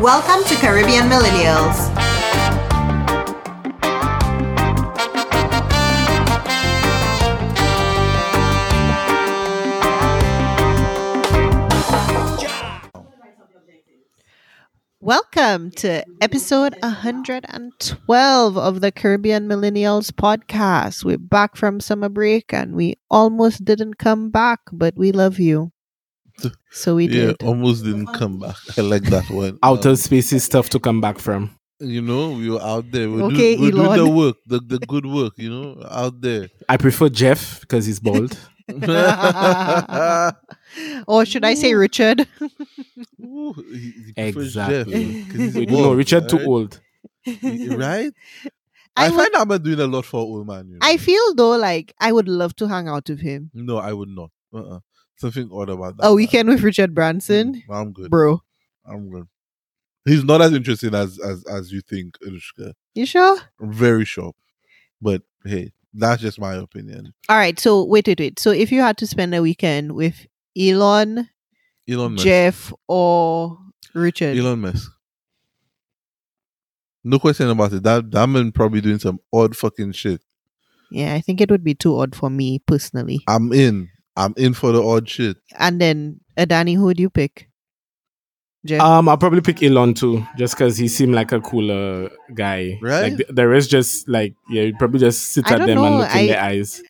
Welcome to Caribbean Millennials. Welcome to episode 112 of the Caribbean Millennials podcast. We're back from summer break and we almost didn't come back, but we love you. So we yeah, did. almost didn't come back. I like that one. outer Um, space is tough to come back from. you know, we were out there. We're, Okay, doing, we're doing the work, the, the good work, you know, out there. I prefer Jeff because he's bald. or should I say Richard? Ooh, he- he prefers Jeff, Exactly. 'cause he's bald, no, Richard too old. Right? I, I, would, find I'm doing a lot for old man. You know? I feel though like I would love to hang out with him. No, I would not. Uh-uh. Something odd about that. A man. weekend with Richard Branson, Mm, I'm good. bro. I'm good. He's not as interesting as as as you think, Anushka. You sure? I'm very sure. But hey, that's just my opinion. All right. So wait, wait, wait. So if you had to spend a weekend with Elon, Elon Musk. Jeff, or Richard, Elon Musk. No question about it. That that man probably doing some odd fucking shit. yeah, I think it would be too odd for me personally. I'm in. I'm in for the odd shit. And then Adani, who would you pick? Jeff. Um, I'll probably pick Elon too, just because he seemed like a cooler guy. Right? Like the, the rest, just like yeah, you probably just sit I at them know, and look I- in their eyes.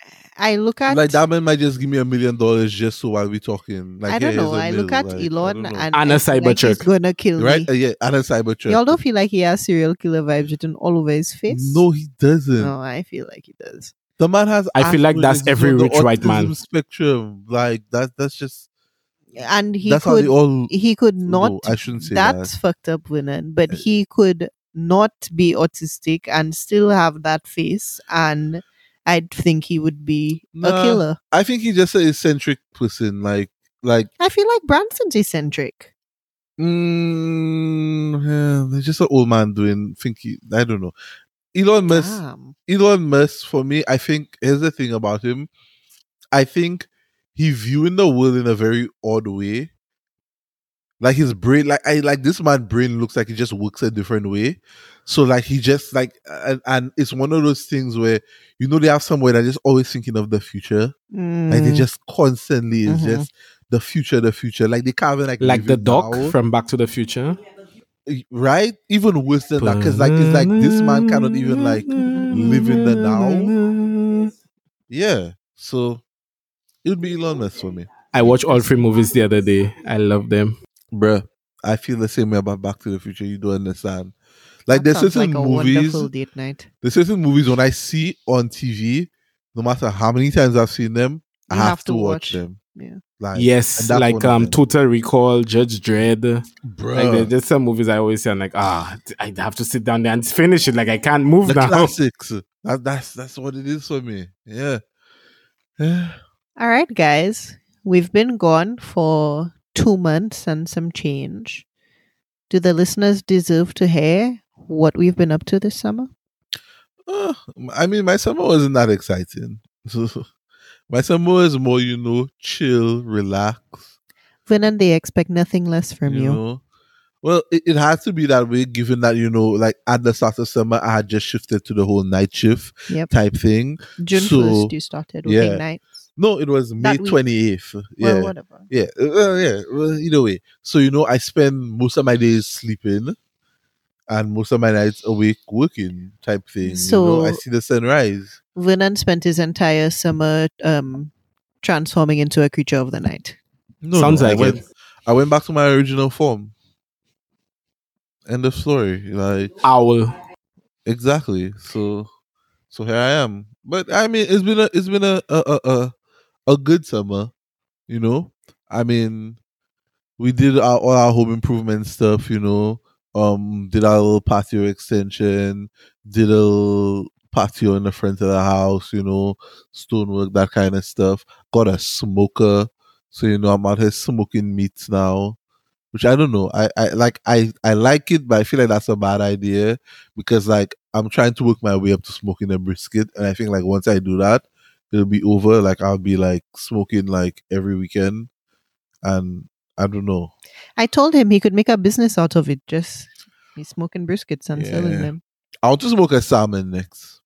I look at like that man might just give me a million dollars just so while we talking. Like I don't know. I look at like, Elon don't know. and And a I feel like he's Cybertruck. gonna kill right? me. Uh, yeah, and a Cybertruck. Y'all don't feel like he has serial killer vibes written all over his face? No, he doesn't. No, I feel like he does. The man has. I feel like that's every rich white man. Spectrum, like that. That's just. And he that's how could they all. he could No, not I shouldn't say that's that. fucked up women, but Uh, he could not be autistic and still have that face and I think he would be a killer. I think he's just an eccentric person. Like, like I feel like Branson's eccentric. Mm, yeah, they're just an old man doing thinky. I don't know. Elon Musk. Damn. Elon Musk. For me, I think here's the thing about him. I think he viewing the world in a very odd way. Like his brain, like I like this man brain looks like he just works a different way. So like he just like and, and it's one of those things where you know they have somewhere that just always thinking of the future. Like they Mm. just constantly is Mhm. just the future, the future. Like they can't even like Like the it doc now from Back to the Future. Right? Even worse than that, because like it's like this man cannot even like live in the now. Yeah, so it would be Elon Musk for me, I watched all three movies the other day. I love them. bruh. I feel the same way about Back to the Future. You don't understand. Like That there's sounds certain like a movies, wonderful date night. there's certain movies when I see on TV, no matter how many times I've seen them, I have, have to to watch, watch. them. Yeah. Like yes, like of um, them. Total Recall, Judge Dredd. bruh. Like there- there's some movies I always say, I'm like, ah, I have to sit down there and finish it. Like I can't move the now. classics. That, that's that's what it is for me. Yeah. Yeah. All right, guys. We've been gone for two months and some change. Do the listeners deserve to hear what we've been up to this summer? Uh, I mean, my summer wasn't that exciting. my summer is more, you know, chill, relax. Vernon, they expect nothing less from you. know. Well, it, it had to be that way, given that, you know, like at the start of summer, I had just shifted to the whole night shift Yep. type thing. June So, 1st, you started working yeah. nights. No, it was May 28th. Yeah. Well, whatever. Yeah, uh, well, yeah. Well, either way, so you know, I spend most of my days sleeping, and most of my nights awake working, type thing. you know, I see the sunrise. Vernon spent his entire summer um, transforming into a creature of the night. No, Sounds no, like I went, it. I went back to my original form. End of story. Like Owl. exactly. So, so here I am. But I mean, it's been a, it's been a, a, a, a, a good summer. You know, I mean, we did our, all our home improvement stuff. You know, um, did our little patio extension, did a patio in the front of the house. You know, stonework, that kind of stuff. Got a smoker. So you know, I'm out here smoking meats now, which I don't know. I, I like I I like it, but I feel like that's a bad idea because like I'm trying to work my way up to smoking a brisket, and I think like once I do that, it'll be over. Like I'll be like smoking like every weekend, and I don't know. I told him he could make a business out of it. Just be smoking briskets and selling Yeah. them. I'll just smoke a salmon next,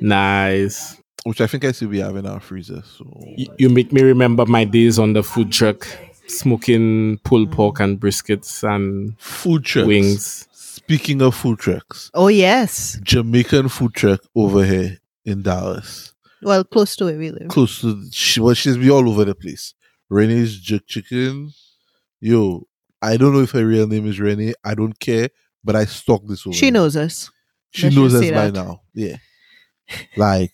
Nice. which I think I still be having our freezer. So Y- You make me remember my days on the food truck, smoking pulled mm. pork and briskets and food trucks. wings. Speaking of food trucks, Oh yes. Jamaican food truck over here in Dallas, Well, close to where we live. close to she, well, she's be all over the place. Renee's Jerk Chicken, yo. I don't know if her real name is Renee. I don't care, but I stalk this over. She knows us. She Let's knows us say by that. now. Yeah, like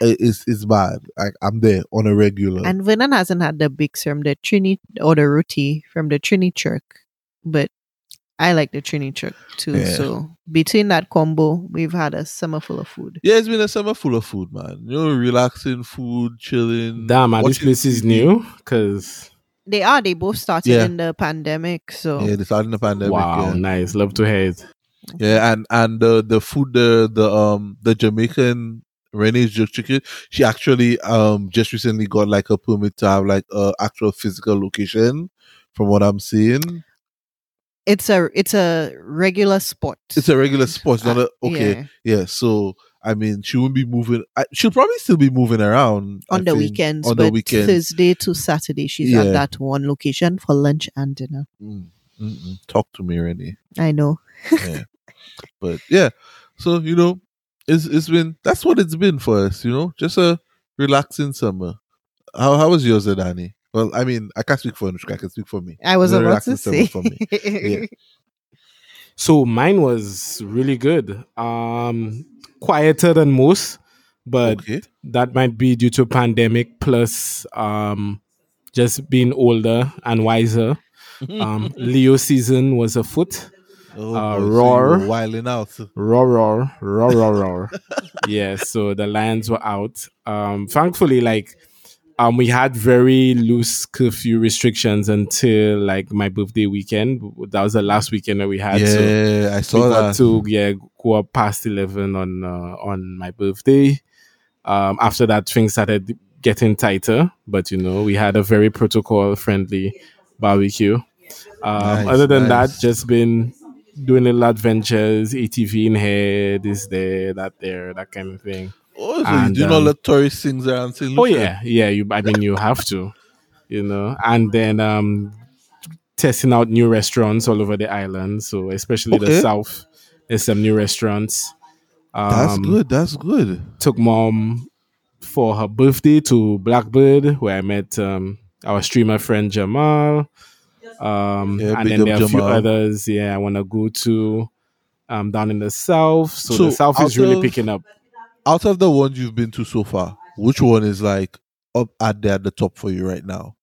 it's it's bad. Like I'm there on a regular. And Vernon hasn't had the Bix from the Trini or the roti from the Trini Churk, but I like the Trini Churk too. Yeah. So between that combo, we've had a summer full of food. yeah, it's been a summer full of food, man. You know, relaxing food, chilling. Damn, man, this place is new because They are. They both started Yeah. in the pandemic. So Yeah, they started in the pandemic. wow, yeah. nice. Love to hear it. Yeah, and and the the food the the um the Jamaican Renee's jerk chicken. She actually um just recently got like a permit to have like a actual physical location. From what I'm seeing, it's a it's a regular spot. it's a regular spot. It's not a Uh, okay. yeah. Yeah. So I mean, she won't be moving. I, she'll probably still be moving around I on the think, weekends, On but the weekends. Thursday to Saturday, she's Yeah. at that one location for lunch and dinner. Mm. Talk to me, Renee. I know. yeah. But yeah, so you know, it's it's been that's what it's been for us. You know, just a relaxing summer. How how was yours, Danny? Well, I mean, I can't speak for Anushka. I can speak for me. I was a about to relaxing say. summer for me. Yeah. So mine was really good. Um, quieter than most, but Okay. that might be due to pandemic plus um, just being older and wiser. Um, Leo season was afoot. Oh, uh, boy, so roar. were wilding out. Roar, roar, roar, roar, roar. yeah, so the lions were out. Um, thankfully, like, um, we had very loose curfew restrictions until like my birthday weekend. That was the last weekend that we had. So Yeah, I we saw got that. to yeah go up past eleven on uh, on my birthday. Um, after that, things started getting tighter, but you know we had a very protocol friendly barbecue. Um, Nice, other than nice. that, just been doing little adventures, ATV in here, this there, that there, that kind of thing. Oh, so and, you do not um, let tourist things around St. Oh yeah, yeah. You, I mean, you have to, you know, and then um, testing out new restaurants all over the island. So especially the south, there's some new restaurants. Um, That's good. That's good. Took mom for her birthday to Blackbird, where I met um, our streamer friend Jamal. Um, Yeah, and then there are a few others. Yeah, I want to go to um, down in the south. So, So the south is really picking up. Out of the ones you've been to so far, which one is like up at there at the top for you right now?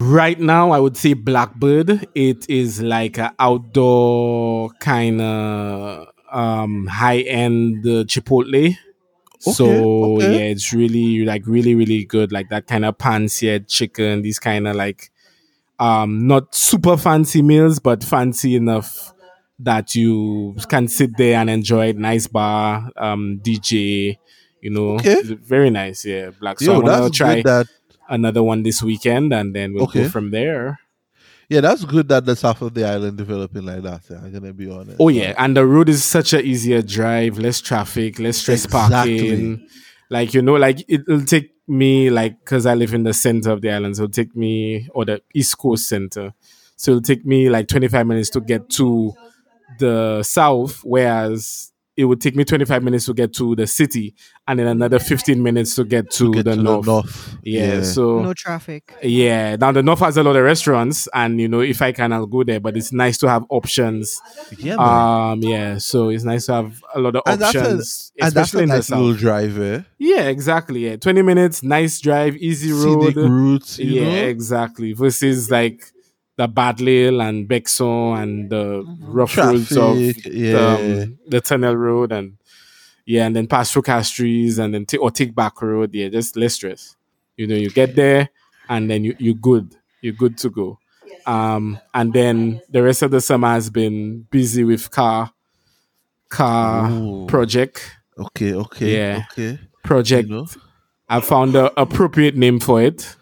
Right now, I would say Blackbird. It is like an outdoor kind of um, high end uh, Chipotle. so okay. yeah, it's really like really really good. Like that kind of pan-seared chicken. These kind of like um not super fancy meals, but fancy enough that you can sit there and enjoy it. Nice bar, um, DJ. You know, Okay. very nice. Yeah, Black. So I Yo, want to try that another one this weekend, and then we'll Okay. go from there. yeah, that's good that the south of the island developing like that. Yeah, I'm gonna be honest. Oh yeah, and the road is such a easier drive, less traffic, less stress Exactly. parking. Like you know, like it'll take me like because I live in the center of the island, so it'll take me or the East Coast center, so it'll take me like 25 minutes to get to the south, whereas it would take me 25 minutes to get to the city, and then another 15 minutes to get to, Get the, to north. the north. Yeah, so No traffic. yeah, now the north has a lot of restaurants, and you know if I can, I'll go there. But it's nice to have options. yeah, man. Um, yeah, so it's nice to have a lot of And that's a- options, and that's especially a in nice little drive, eh? Yeah, exactly. Yeah, twenty minutes, nice drive, easy road. Scenic routes, you yeah, know? exactly. Versus like the Barre de l'Isle and Bexon and the rough roads of Traffic, yeah. um, the tunnel road and yeah, and then pass through Castries and then take or take back road. Yeah, just less stress. You know, you get there and then you you good. You're good to go. Um, and then the rest of the summer has been busy with car car Ooh. project Okay, okay, Yeah. okay. project. You know? I found the appropriate name for it.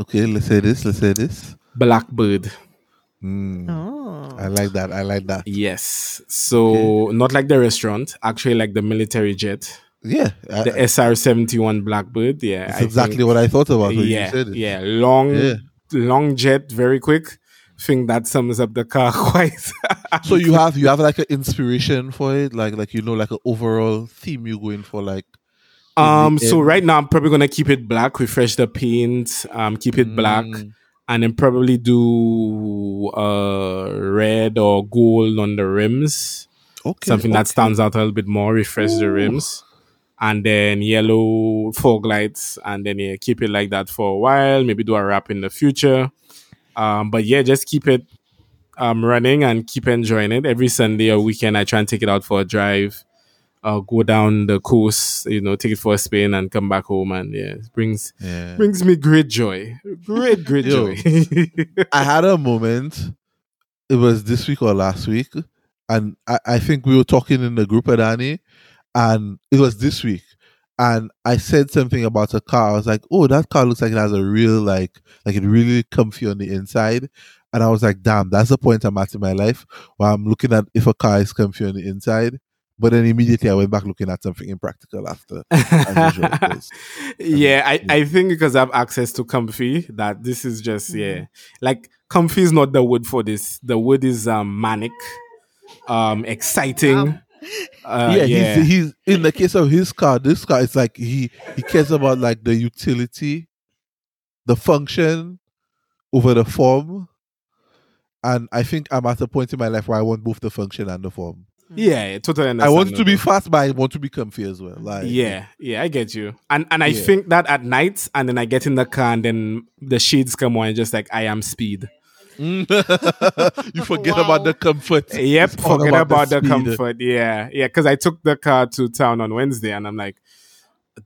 Okay, let's say this. Let's say this. Blackbird. Mm, Oh. I like that. I like that. Yes. So not like the restaurant, actually like the military jet. Yeah, I- The SR seventy one Blackbird. Yeah. it's I exactly think- what I thought about when yeah, you said it. Yeah. Long Yeah. long jet, very quick. Think that sums up the car quite. So you have you have like an inspiration for it, like like you know like an overall theme you're going for, like Um, so right now I'm probably gonna keep it black, refresh the paint, um, keep it black, Mm. And then probably do uh red or gold on the rims. okay, Something that stands out a little bit more, refresh the rims. And then yellow fog lights, and then yeah, keep it like that for a while. Maybe do a wrap in the future. Um, but yeah, just keep it um running and keep enjoying it. Every Sunday or weekend, I try and take it out for a drive. Uh, go down the coast, you know, take it for a spin and come back home, and yeah, it brings Yeah. brings me great joy, great great Yo. joy. I had a moment. It was this week or last week, and I, I think we were talking in the group at Danny, and it was this week. And I said something about a car. I was like, "Oh, that car looks like it has a real like, like it really comfy on the inside." And I was like, "Damn, that's the point I'm at in my life where I'm looking at if a car is comfy on the inside." But then immediately I went back looking at something impractical after. as usual, 'cause- yeah, I, yeah. I think because I have access to comfy that this is just yeah like comfy is not the word for this. The word is um manic, um exciting. Um, uh, yeah, yeah, He's, he's in the case of his car. This car is like he he cares about like the utility, the function, over the form. And I think I'm at a point in my life where I want both the function and the form. Yeah, yeah, totally. I want it to be fast, but I want to be comfy as well. Like Yeah, yeah, I get you. And and I Yeah. think that at night, and then I get in the car, and then the shades come on, and just like I am speed. you forget about the comfort. Yep, It's forget about, the, speed. comfort. Yeah, yeah. Because I took the car to town on Wednesday, and I'm like,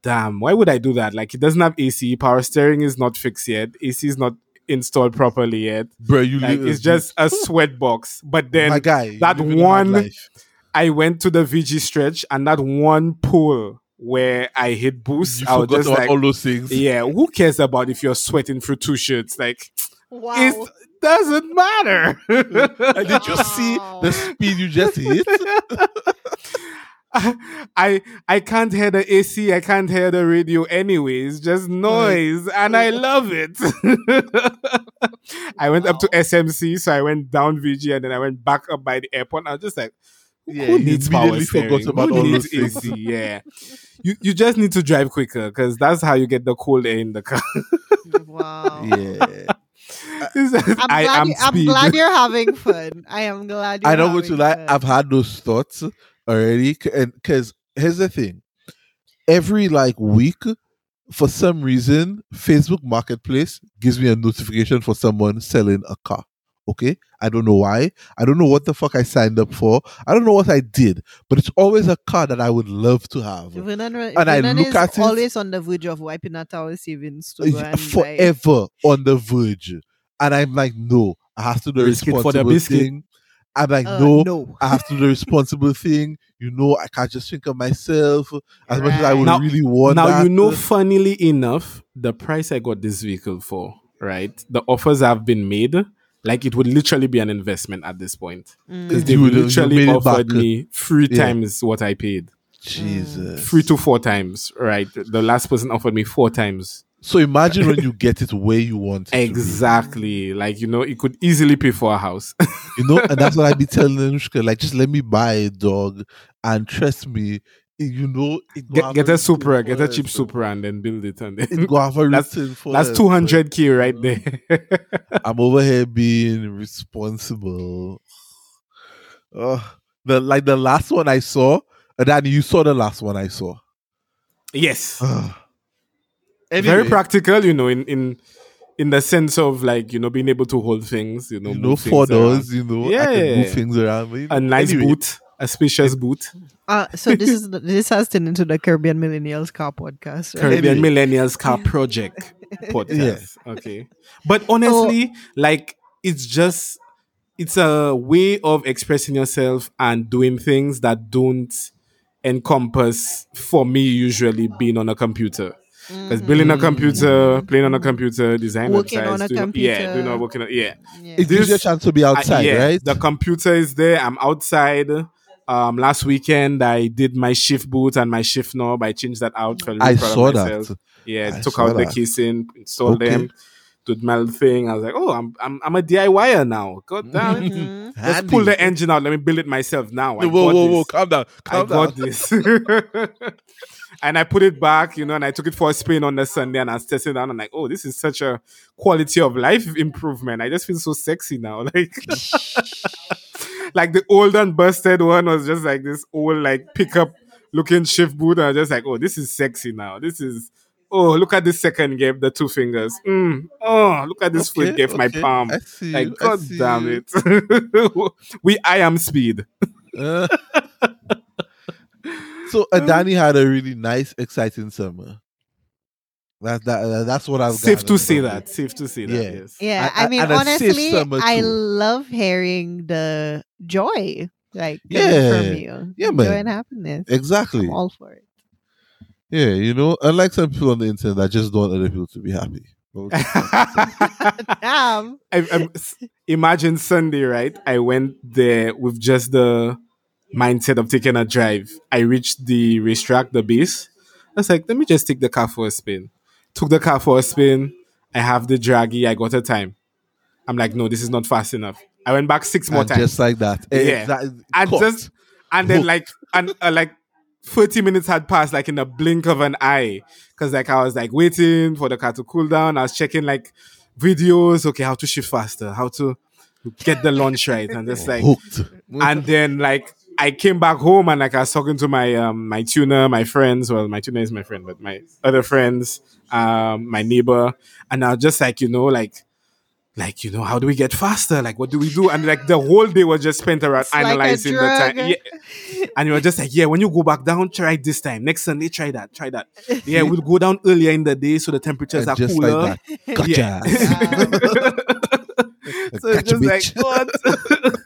damn, why would I do that? Like, it doesn't have AC. Power steering is not fixed yet. AC is not installed properly yet. Bro, you like, it's just a sweat box. But then my guy. that you in one- life. I went to the VG stretch, and that one pull where I hit boost, You I was forgot just about like, all those things. yeah, who cares about if you're sweating through two shirts? Like, Wow. it doesn't matter. And did you see the speed you just hit? I I can't hear the AC, I can't hear the radio anyways, just noise, and I oh. love it. I went up to SMC, so I went down VG and then I went back up by the airport. I was just like, Yeah, who you needs power immediately forgot steering? about Who all needs those things. AC? Yeah. You you just need to drive quicker because that's how you get the cold air in the car. wow. Yeah. I'm I glad, am you, I'm glad you're having fun. I am glad you're I don't go to having lie. fun. I've had those thoughts already, and because here's the thing: every like week, for some reason, Facebook Marketplace gives me a notification for someone selling a car. Okay, I don't know why. I don't know what the fuck I signed up for. I don't know what I did, but it's always a car that I would love to have. Vernon, And I look is at it- always on the verge of wiping out our savings to go Uh, and buy- forever on the verge, and I'm like, no, I have to do the Risk it for the responsible biscuit. thing. I'm like, Uh, no, no. I have to do the responsible thing. You know, I can't just think of myself as much as I would Now- really want. now that. you know funnily enough the price i got this vehicle for right the offers have been made like it would literally be an investment at this point Mm. because You they would- literally made offered back. me three Yeah. times what i paid Jesus. three to four times right the last person offered me four times So imagine when you get it where you want it. to be. exactly like you know it could easily pay for a house You know, and that's what I'd be telling Anushka. Like, just let me buy a dog, and trust me. You know, it get, get a supra get a cheap supra and then build it and then go have a That's- for that's 200k right there I'm over here being responsible. Oh, the like the last one I saw. Uh, and then you saw the last one I saw. yes Anyway, very practical you know in in in the sense of like you know being able to hold things you know you know, four around. doors, you know, I Yeah. can move things around. you know, a nice anyway, boot a spacious boot Uh, so this is the- this has turned into the Caribbean Millennials Car Podcast. Right? caribbean millennials car project podcast okay but honestly like it's just it's a way of expressing yourself and doing things that don't encompass for me usually being on a computer Because building a Mhm. computer, playing on a computer, designing Working websites, on a doing- yeah, doing computer. a working on, yeah. Yeah. It gives you a chance to be I- outside, yeah, right? The computer is there. I'm outside. Um, last weekend I did my shift boot and my shift knob. I changed that out. Felt really I proud of saw myself. that. Yeah, I took saw out the that. casing, installed Okay. them, did my thing. I was like, oh, I'm I'm I'm a DIYer now. God damn it. Mhm. Let's pull the engine out. Let me build it myself now. I Whoa, got whoa, this. whoa! Calm down, I calm got this. and I put it back, you know, and I took it for a spin on the Sunday and I was testing it out. I'm like, oh, this is such a quality of life improvement. I just feel so sexy now. Like like the old and busted one was just like this old like pickup looking shift boot. And I was just like, oh, this is sexy now. This is oh, look at this second gap, the two fingers. Mm. Oh, look at this foot gap, my palm. Like, you, god damn you. it. we I am speed. Uh, so Adani had a really nice, exciting summer. That, that, uh, that's what I've Safe to gathered say that. Safe to say that. Yeah. Yes. Yeah, And- I mean, and a safe honestly, I love hearing the joy, like coming Yeah. from you. Yeah, joy and happiness. Exactly. I'm all for it. Yeah, you know, unlike some people on the internet that just don't want other people to be happy. Damn. I, I'm- imagine Sunday, right? I went there with just the mindset of taking a drive. I reached the racetrack, the base. I was like, let me just take the car for a spin. Took the car for a spin. I have the Dragy. I got a time. I'm like, no, this is not fast enough. I went back six more And times. just like that. Yeah. Exactly. and Caught. just and then like and uh, like 30 minutes had passed like in a blink of an eye because like i was like waiting for the car to cool down i was checking like videos okay how to shift faster how to get the launch right and just like hooked. and then like I came back home and like I was talking to my um my tuner, my friends. Well, my tuner is my friend, but my other friends, um, my neighbor, and I was just like, you know, like like you know, how do we get faster? Like, what do we do? And like the whole day was just spent around It's like analyzing the time. Yeah. And you were just like, yeah, when you go back down, try this time. Next Sunday, try that, try that. Yeah, we'll go down earlier in the day so the temperatures And are just cooler. like that. Gotcha. Yeah. so it's Gotcha, just like what?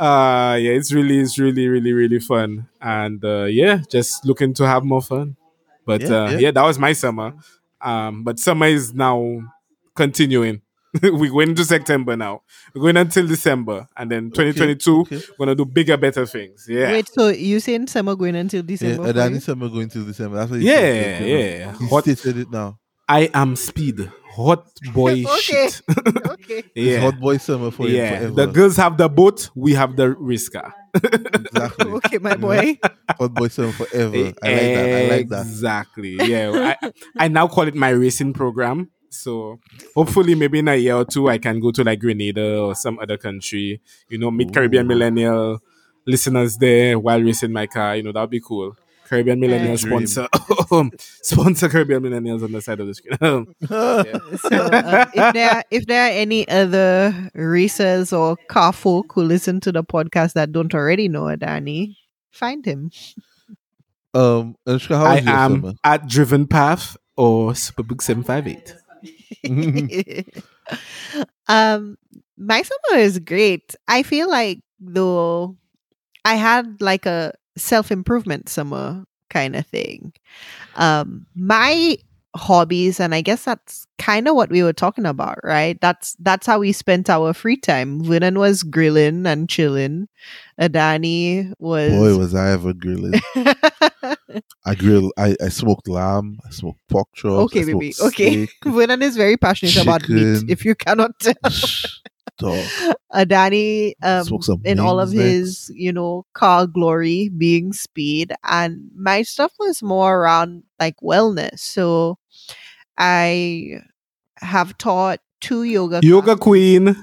Uh yeah, it's really, it's really, really, really fun. And uh yeah, just looking to have more fun. But Yeah, uh yeah. yeah, that was my summer. Um, but summer is now continuing. We're going into September now. We're going until December, and then 2022 okay. we're gonna do bigger, better things. Yeah, Wait, so you saying summer going until December? for Adani you? summer going to December. That's what he Yeah, said. yeah. He Hot- stated it now. I am speed, hot boy Okay. shit. okay. It's yeah, hot boy summer for him yeah. forever. The girls have the boat, we have the risker. exactly. Okay, my boy. Hot boy summer forever. I like that. I like that. Exactly. Yeah. I, I now call it my racing program. So hopefully, maybe in a year or two, I can go to like Grenada or some other country. You know, meet Caribbean millennial listeners there while racing my car. You know, that'd be cool. Caribbean millennial Dream. sponsor sponsor Caribbean millennials on the side of the screen. So, uh, if there if there are any other racers or car folk who listen to the podcast that don't already know Adani, find him. Um, Anushka, how I was your am summer? at Driven Path or Superbook Seven Five Eight. um, my summer is great. I feel like though I had like a self improvement summer kind of thing. Um, my hobbies, and I guess that's kind of what we were talking about, right? That's that's how we spent our free time. Vernon was grilling and chilling. Adani was. Boy, was I ever grilling. I grill. I, I smoked lamb. I smoked pork chops. Okay, baby. Okay. Vernon is very passionate about meat. If you cannot tell. Dog. Adani um, in all of wings his, you know, car glory being speed. And my stuff was more around like wellness. So I have taught two yoga Yoga classes. Queen.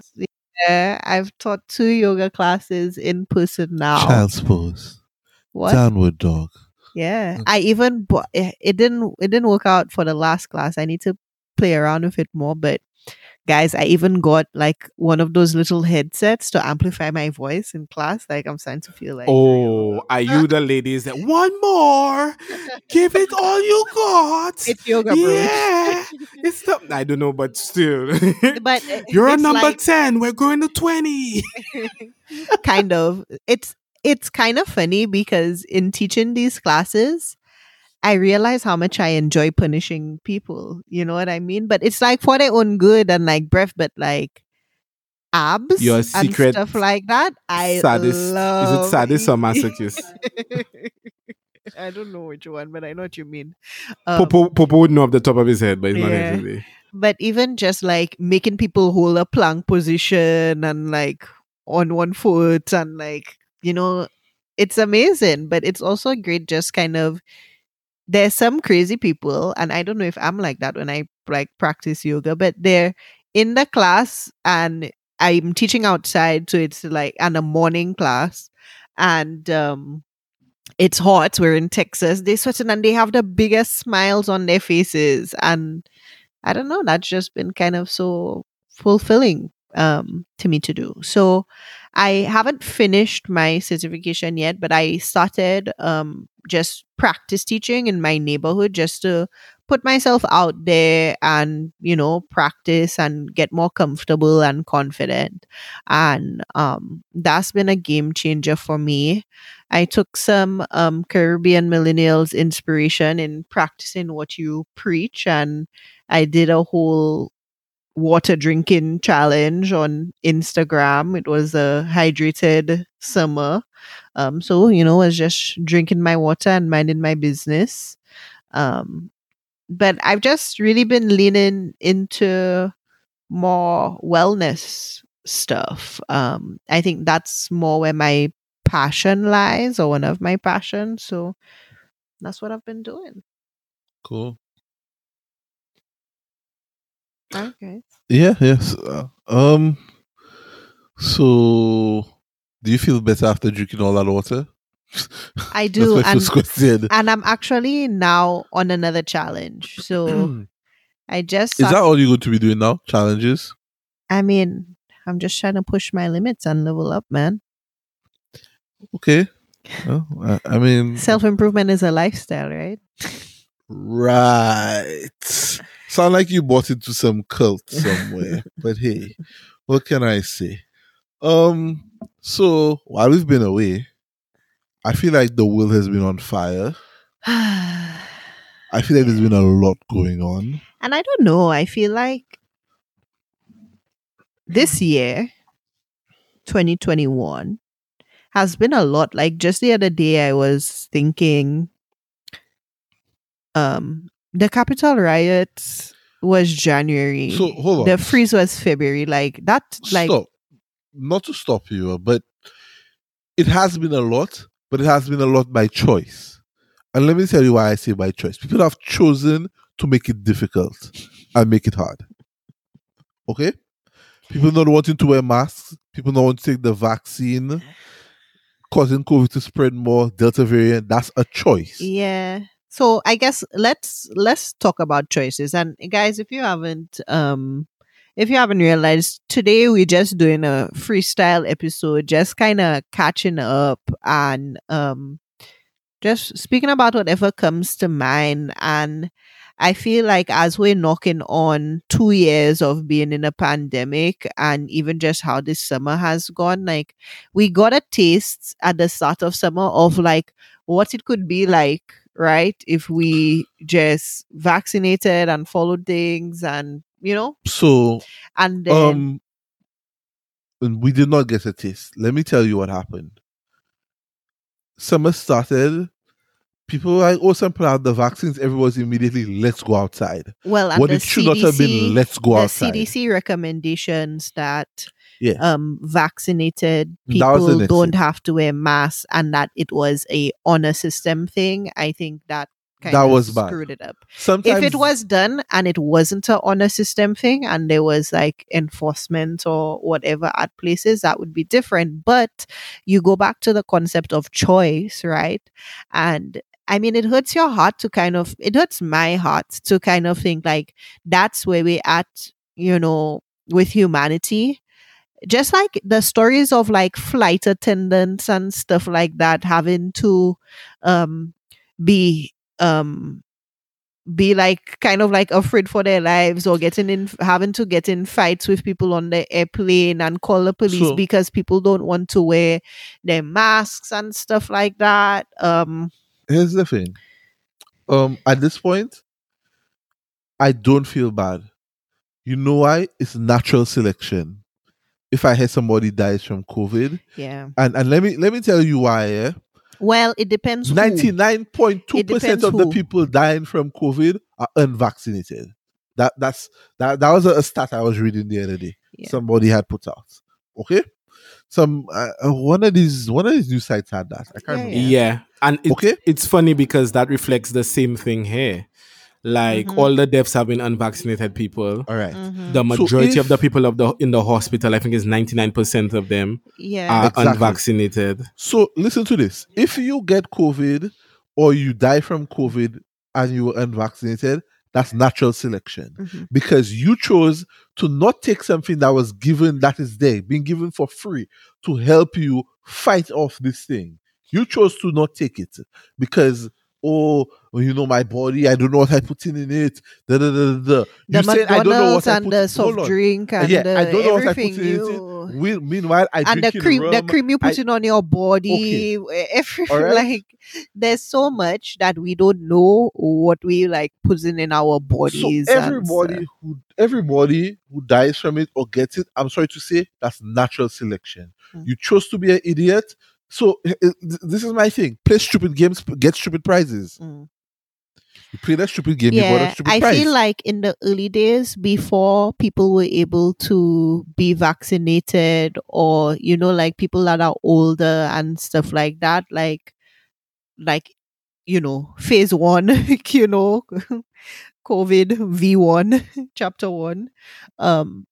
Yeah, I've taught two yoga classes in person now. Child's pose. what? Downward dog. Yeah, I even bu- it, it didn't it didn't work out for the last class. I need to play around with it more. But guys, I even got like one of those little headsets to amplify my voice in class. Like I'm starting to feel like Oh, are you the ladies that one more? Give it all you got. it's yoga, bro. yeah, it's the I don't know, but still, But uh, you're a number like- ten. We're going to twenty. kind of. It's it's kind of funny because in teaching these classes, I realize how much I enjoy punishing people. You know what I mean? But it's like for their own good and like breath, but like abs Your and secret stuff like that. I sadist. love Is it sadist or masochist? I don't know which one, but I know what you mean. Um, Popo, Popo would know off the top of his head, but it's not Yeah. actually. but even just like making people hold a plank position and like on one foot and like you know it's amazing but it's also great just kind of there's some crazy people and i don't know if i'm like that when i like practice yoga but they're in the class and i'm teaching outside so it's like and a morning class and um it's hot we're in texas they sweating and they have the biggest smiles on their faces and I don't know, that's just been kind of so fulfilling um, to me to do. So I haven't finished my certification yet, but I started um, just practice teaching in my neighborhood just to put myself out there and, you know, practice and get more comfortable and confident. And um, that's been a game changer for me. I took some um, Caribbean millennials inspiration in practicing what you preach and I did a whole water drinking challenge on Instagram. It was a hydrated summer. Um, so, you know, I was just drinking my water and minding my business. Um, but I've just really been leaning into more wellness stuff. Um, I think that's more where my passion lies or one of my passions. So that's what I've been doing. Cool. Okay. Yeah, yes. Uh, um so do you feel better after drinking all that water? I do, and and I'm actually now on another challenge. So I just, Is that all you're going to be doing now? Challenges? I mean, I'm just trying to push my limits and level up, man. Okay. Well, I, I mean, Self improvement is a lifestyle, right? right. Sound like you bought into some cult somewhere. but hey, what can I say? Um, so while we've been away, I feel like the world has been on fire. I feel like there's been a lot going on. And I don't know. I feel like this year, 2021, has been a lot. Like just the other day, I was thinking, um, the Capitol riots was January. So hold on. the freeze was February. Like that, like stop. Not to stop you, uh, but it has been a lot, but it has been a lot by choice. And let me tell you why I say by choice. People have chosen to make it difficult and make it hard. Okay? People not wanting to wear masks, people not wanting to take the vaccine, causing COVID to spread more, Delta variant. That's a choice. Yeah. So I guess let's let's talk about choices. And guys, if you haven't um if you haven't realized, today we're just doing a freestyle episode, just kind of catching up and um just speaking about whatever comes to mind and I feel like as we're knocking on two years of being in a pandemic and even just how this summer has gone, like we got a taste at the start of summer of like what it could be like, right? If we just vaccinated and followed things and, you know, So and then, um and we did not get a taste. Let me tell you what happened. Summer started. People were like, oh, some put out the vaccines. Everyone's immediately, let's go outside. well, what the it should not have been, let's go the outside. CDC recommendations that Yeah. um vaccinated That was the people don't have to wear masks and that it was a honor system thing. I think that kind That of was bad. screwed it up. Sometimes if it was done and it wasn't a honor system thing and there was like enforcement or whatever at places that would be different but you go back to the concept of choice right and i mean it hurts your heart to kind of it hurts my heart to kind of think like that's where we're at you know with humanity just like the stories of like flight attendants and stuff like that having to um be um be like kind of like afraid for their lives or getting in having to get in fights with people on the airplane and call the police So- because people don't want to wear their masks and stuff like that um here's the thing. um, at this point, I don't feel bad. You know why? It's natural selection. If I hear somebody dies from COVID, Yeah. and, and let me let me tell you why. Yeah? Well, it depends. Ninety nine point two percent depends of the people dying from COVID are unvaccinated. That that's that that was a, a stat I was reading the other day. Yeah. Somebody had put out. Okay, some uh, uh, one of these one of these news sites had that. I can't Yeah, remember. Yeah. And it, Okay. it's funny because that reflects the same thing here. Like Mhm. all the deaths have been unvaccinated people. All right. Mhm. The majority of if- the people of the in the hospital, I think is ninety nine percent of them Yeah. are Exactly. unvaccinated. So listen to this. If you get COVID or you die from COVID and you were unvaccinated, that's natural selection. Mhm. Because you chose to not take something that was given that is there, being given for free to help you fight off this thing. You chose to not take it because oh, well, you know my body, I don't know what I put in in it. Da, da, da, da. The You said I don't know what I and put. the soft drink and yeah, the I don't know what I put everything in it. We- Meanwhile, I and the cream, the cream you put I- on your body, every Alright. like, there's so much that we don't know what we like putting in our bodies. So and everybody stuff. who everybody who dies from it or gets it, I'm sorry to say, that's natural selection. Mm. You chose to be an idiot. So eh, eh, th- this is my thing: play stupid games, get stupid prizes. Mm. You play that stupid game, you got a Yeah, stupid I prize. feel like in the early days before people were able to be vaccinated or you know like people that are older and stuff like that like like you know phase 1 you know covid v1 chapter 1 um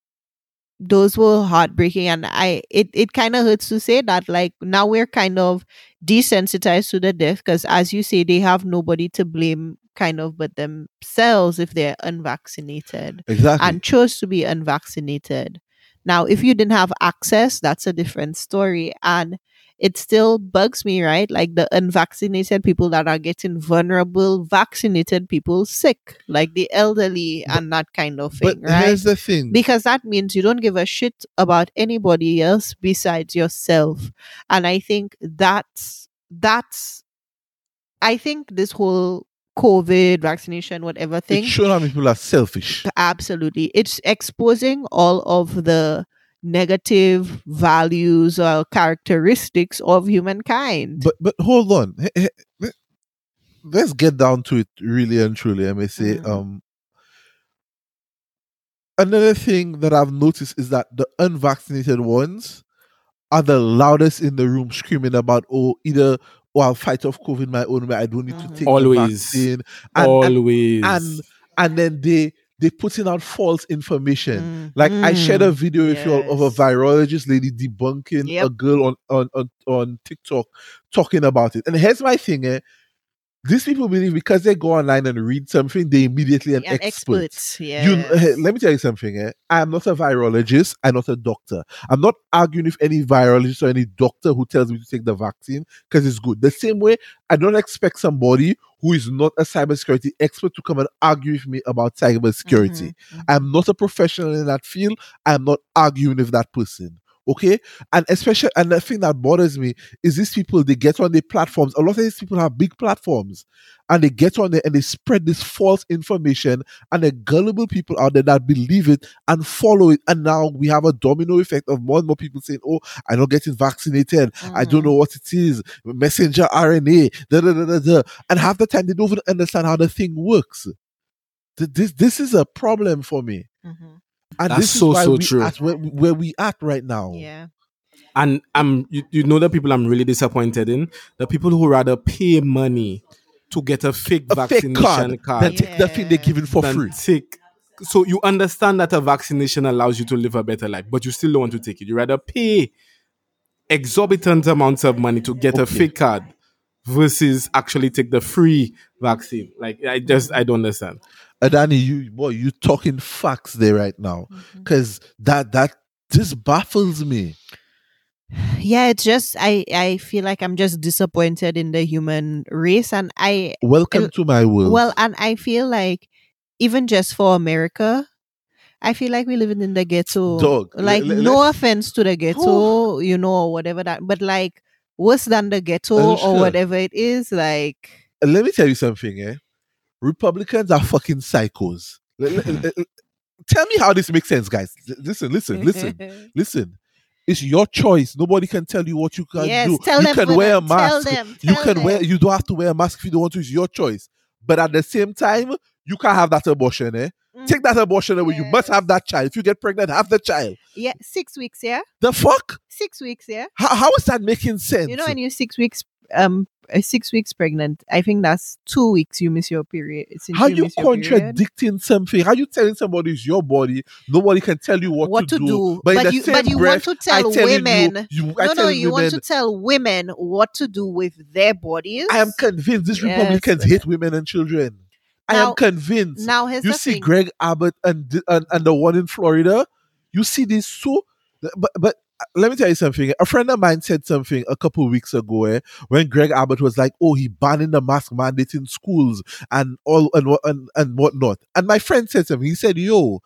those were heartbreaking and i it, it kind of hurts to say that like now we're kind of desensitized to the death because as you say they have nobody to blame kind of but themselves if they're unvaccinated exactly. and chose to be unvaccinated now if you didn't have access that's a different story and it still bugs me right? Like the unvaccinated people that are getting vulnerable vaccinated people sick like the elderly But- and that kind of but thing right? here's the thing: because that means you don't give a shit about anybody else besides yourself. And i think that's that's i think this whole covid vaccination whatever thing it's showing how many people are selfish. absolutely. It's exposing all of the negative values or characteristics of humankind But but hold on, let- let's get down to it really and truly. I may say, Mhm. um, another thing that I've noticed is that the unvaccinated ones are the loudest in the room, screaming about, "Oh, either oh, I'll fight off COVID my own way. I don't need Mhm. to take Always. the vaccine." And, and Always. and and then they they putting out false information. Mm, Like I shared a mm. video with you all of a virologist lady debunking a girl on, on on on TikTok talking about it. And here's my thing, eh? These people believe because they go online and read something, they immediately an An expert. expert, You, yes. eh, let me tell you something. Eh? I'm not a virologist. I'm not a doctor. I'm not arguing with any virologist or any doctor who tells me to take the vaccine because it's good. The same way, I don't expect somebody who is not a cybersecurity expert to come and argue with me about cybersecurity. Mhm, mhm. I'm not a professional in that field. I'm not arguing with that person. Okay. And especially, and the thing that bothers me is these people, they get on their platforms. A lot of these people have big platforms and they get on there and they spread this false information and the gullible people out there that believe it and follow it. And now we have a domino effect of more and more people saying, Oh, I'm not getting vaccinated. I don't Mhm. know what it is. Messenger RNA. Da, da, da, da, da. And half the time they don't even understand how the thing works. This this is a problem for me. Mhm. And That's this so, is why so we true. At where, where we at right now. Yeah. And I'm you, you know the people I'm really disappointed in? The people who rather pay money to get a fake A fake vaccination card, card, then take the thing they're giving for free. take so you understand that a vaccination allows you to live a better life, but you still don't want to take it. You rather pay exorbitant amounts of money to get a fake card versus actually take the free vaccine. Like I just I don't understand. Adani, you boy, you talking facts there right now. Mhm. Cause that that this baffles me. yeah it's just i i feel like i'm just disappointed in the human race and i Welcome to my world. well and i feel like even just for america i feel like we're living in the ghetto Dog, like le- no let's- offense to the ghetto you know or whatever that but like worse than the ghetto Uh, or sure. whatever it is like let me tell you something, eh? Republicans are fucking psychos. Tell me how this makes sense, guys. Listen, listen, listen, listen. It's your choice. Nobody can tell you what you can yes, do. tell you them. can wear a mask. them. you can wear. You don't have to wear a mask if you don't want to. It's your choice. But at the same time, you can't have that abortion. Eh? Mm. Take that abortion away. You must have that child. If you get pregnant, have the child. Yeah, six weeks. Yeah, The fuck? six weeks. Yeah. How, how is that making sense? You know, when you're six weeks, um, six weeks pregnant, I think that's two weeks you miss your period. How you miss your period. contradicting something? How you telling somebody it's your body? Nobody can tell you what, What to do, But, but you- but you breath, want to tell telling you- women- You, No, no, you want to tell women what to do with their bodies. I am convinced these Yes. Republicans hate women and children. I am convinced. now, here's you see thing. Greg Abbott and, and and the one in Florida. You see this so, but but let me tell you something. A friend of mine said something a couple weeks ago eh, when Greg Abbott was like, "Oh, he banning the mask mandate in schools and all and what and, and whatnot." And my friend said something. He said, "Yo,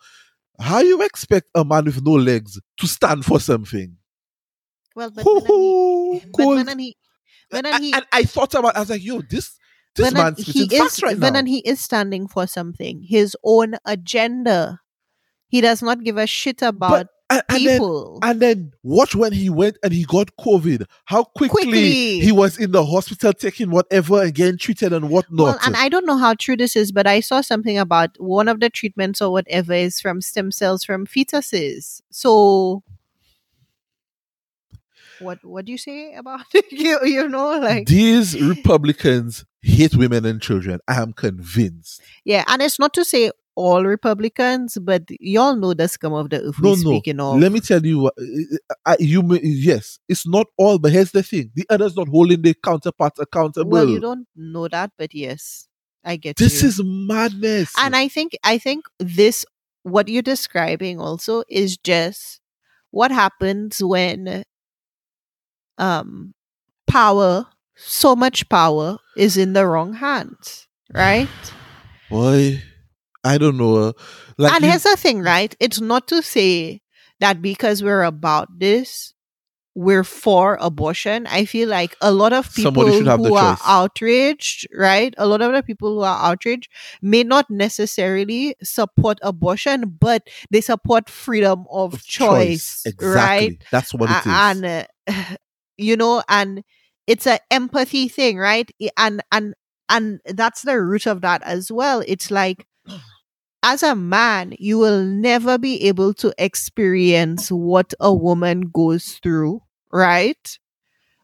how you expect a man with no legs to stand for something?" well, but when he, but when he, when and, he, and I thought about. I was like, "Yo, this this man's he is, right when now." he is standing for something, his own agenda. He does not give a shit about and, and then. And then watch when he went and he got COVID. How quickly, Quickly. he was in the hospital taking whatever and getting treated and whatnot. Well, and I don't know how true this is, but I saw something about one of the treatments or whatever is from stem cells from fetuses. So, what what do you say about you? You know, like These Republicans hate women and children. I am convinced. yeah, and it's not to say all Republicans, but y'all know the scum of the earth. No, we no. Let me tell you, I, you may, yes, it's not all, but here's the thing: the others not holding their counterparts accountable. well, you don't know that, but yes, I get this you. is madness. and I think I think this what you're describing also is just what happens when um power so much power is in the wrong hands right boy, I don't know. Like and you- here's the thing right it's not to say that because we're about this we're for abortion i feel like a lot of people Somebody should have the who are choice. outraged right a lot of the people who are outraged may not necessarily support abortion but they support freedom of, of choice, Exactly. right That's what it is. And uh, you know and it's an empathy thing right and and and that's the root of that as well it's like as a man you will never be able to experience what a woman goes through right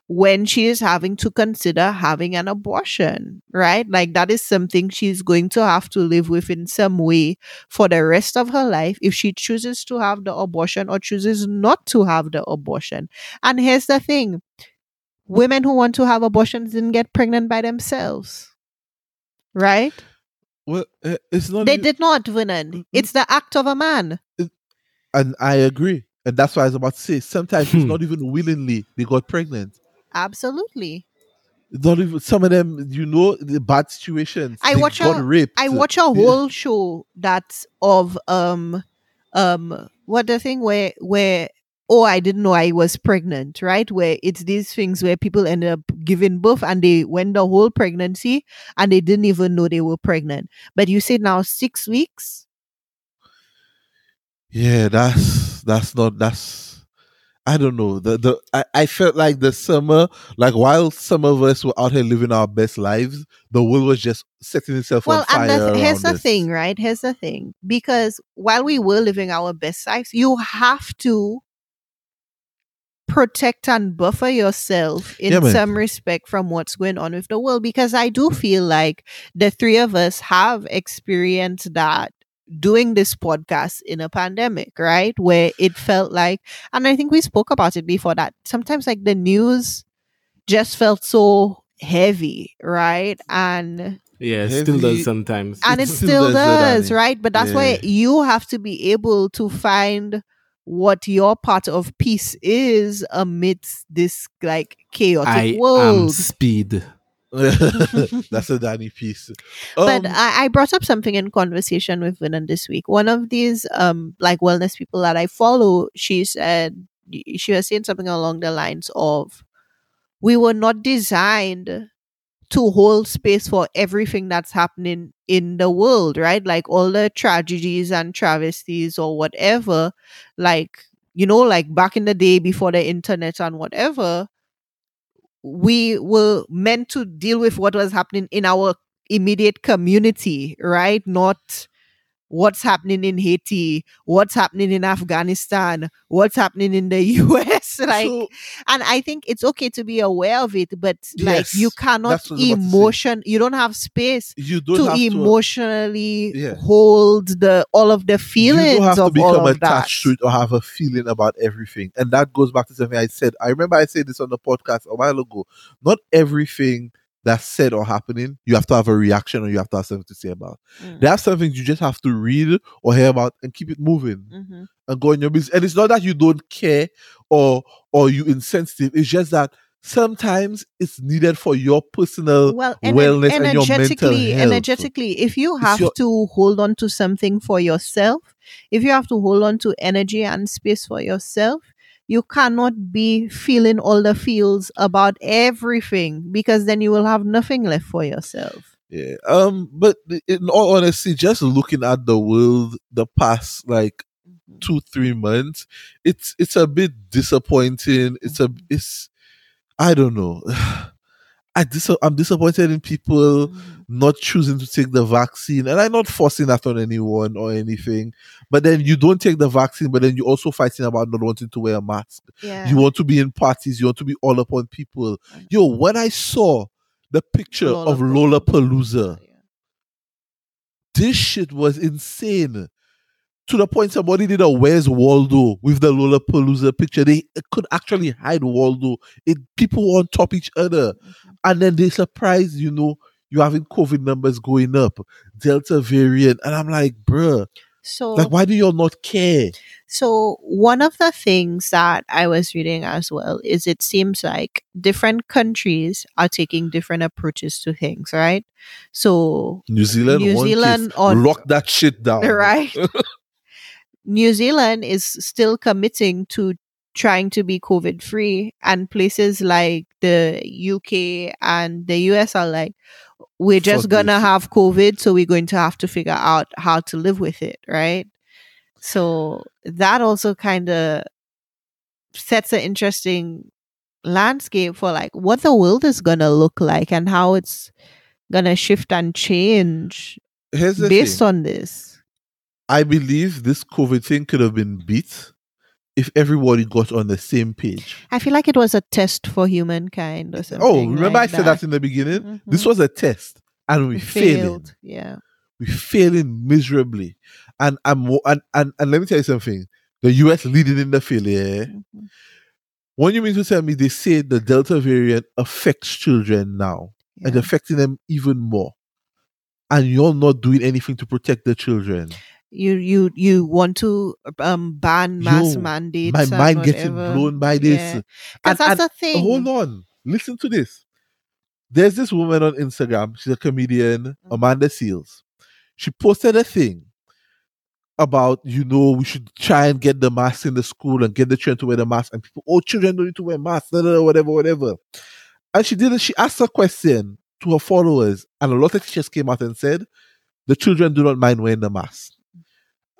when she is having to consider having an abortion, right? Like that is something she's going to have to live with in some way for the rest of her life if she chooses to have the abortion or chooses not to have the abortion. And here's the thing women who want to have abortions didn't get pregnant by themselves, right? Well, uh, it's not. They even- did not, Vernon. It's the act of a man. And I agree. And that's why I was about to say sometimes it's Hmm. not even willingly they got pregnant. Absolutely. Not even some of them, you know, the bad situations. I they watch got a- raped. I watch a Yeah. whole show that's of um um what the thing where where oh I didn't know I was pregnant, right? Where it's these things where people end up giving birth and they went the whole pregnancy and they didn't even know they were pregnant. But you say now six weeks? Yeah, that's that's not that's I don't know. The the I, I felt like the summer, like while some of us were out here living our best lives, the world was just setting itself Well, on fire. and the, here's around the thing, right? Here's the thing. Because while we were living our best lives, you have to protect and buffer yourself in Yeah, some respect from what's going on with the world. Because I do feel like the three of us have experienced that doing this podcast in a pandemic, right? Where it felt like, and I think we spoke about it before that sometimes like the news just felt so heavy, right? And Yeah, it still does sometimes. and it still still does does, right? But that's why you have to be able to find what your part of peace is amidst this like chaotic I am world. speed. that's a Danny piece. but Um, I, I brought up something in conversation with Vernon this week. One of these um like wellness people that I follow, she said she was saying something along the lines of we were not designed to hold space for everything that's happening in the world, right? Like all the tragedies and travesties or whatever, like, you know, like back in the day before the internet and whatever, we were meant to deal with what was happening in our immediate community, right? Not what's happening in Haiti, what's happening in Afghanistan, what's happening in the US. Like, So, and I think it's okay to be aware of it, but like you cannot that's what I was about to say. emotion, you don't have space you don't to have to emotionally Yeah. hold the all of the feelings. you don't have to become that. attached to it or have a feeling about everything. And that goes back to something I said. I remember I said this on the podcast a while ago. Not everything that's said or happening, you have to have a reaction or you have to have something to say about. Mm. There are some things you just have to read or hear about and keep it moving Mhm. and go on your business. And it's not that you don't care or or you insensitive. It's just that sometimes it's needed for your personal well wellness and your mental energetically health. energetically if you have your- to hold on to something for yourself if you have to hold on to energy and space for yourself you cannot be feeling all the feels about everything because then you will have nothing left for yourself Yeah. Um, but in all honesty, just looking at the world the past like two, three months, it's it's a bit disappointing. It's a it's I don't know. I dis- I'm disappointed in people Mhm. not choosing to take the vaccine, and I'm not forcing that on anyone or anything. But then you don't take the vaccine, but then you're also fighting about not wanting to wear a mask. yeah You want to be in parties, you want to be all upon people. Yo, when I saw the picture of Lollapalooza, Yeah. this shit was insane. To the point somebody did a Where's Waldo with the Lollapalooza picture. They could actually hide Waldo. It people on top each other. Mhm. And then they surprised, you know, you having COVID numbers going up, Delta variant. And I'm like, bruh, so like why do y'all not care? So, one of the things that I was reading as well is it seems like different countries are taking different approaches to things, right? So, New Zealand, New Zealand on- lock that shit down. right? New Zealand is still committing to trying to be COVID free, and places like the UK and the US are like, we're just Fuck gonna this. have COVID, so we're going to have to figure out how to live with it, right? So that also kind of sets an interesting landscape for like what the world is gonna look like and how it's gonna shift and change based thing. on this. I believe this COVID thing could have been beat if everybody got on the same page. I feel like it was a test for humankind or something. Oh, remember like I said that. in the beginning? This Mhm. was a test and we, We failed. failed. Yeah. We failing miserably. And I'm and, and and let me tell you something. The US leading in the failure. Mhm. When you mean to tell me they say the Delta variant affects children now and affecting them even more. And you're not doing anything to protect the children. You you you want to um ban mass Yo, mandates? My mind getting whatever. blown by this. Yeah. And- that's and- the thing. Hold on. Listen to this. There's this woman on Instagram. She's a comedian, Mm-hmm. Amanda Seales. She posted a thing about, you know, we should try and get the mask in the school and get the children to wear the mask. And people, oh, children don't need to wear masks, da, whatever, whatever. And she did it. She asked a question to her followers, and a lot of teachers came out and said, the children do not mind wearing the mask.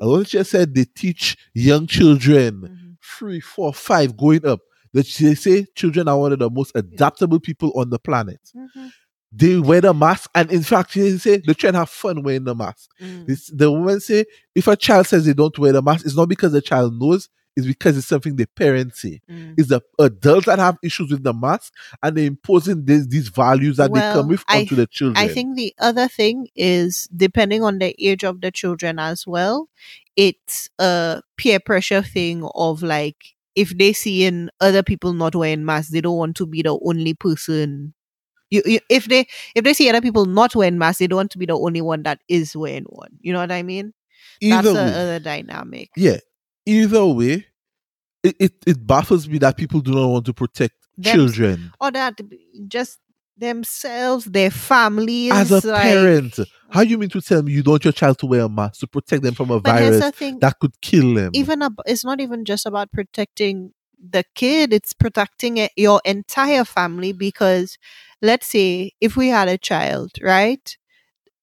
A lot of teachers said they teach young children Mhm. three, four, five going up. That they say children are one of the most adaptable people on the planet. Mhm. They wear the mask, and in fact, they say the children have fun wearing the mask. Mm. This, the woman say if a child says they don't wear the mask, it's not because the child knows, it's because it's something the parents say. Mm. It's the adults that have issues with the mask, and they're imposing these, these values that they come with I- onto the children. I think the other thing is depending on the age of the children as well, it's a peer pressure thing of like if they see in other people not wearing masks, they don't want to be the only person. You, you, if they if they see other people not wearing masks, they don't want to be the only one that is wearing one. You know what I mean? either That's way, the other dynamic. yeah, either way, it, it, it baffles me that people do not want to protect Them- children. Or that just themselves, their families. As a like- parent, how do you mean to tell me you don't want your child to wear a mask to protect them from a virus thing: that could kill them? even ab- it's not even just about protecting the kid it's protecting it, your entire family because let's say if we had a child, right?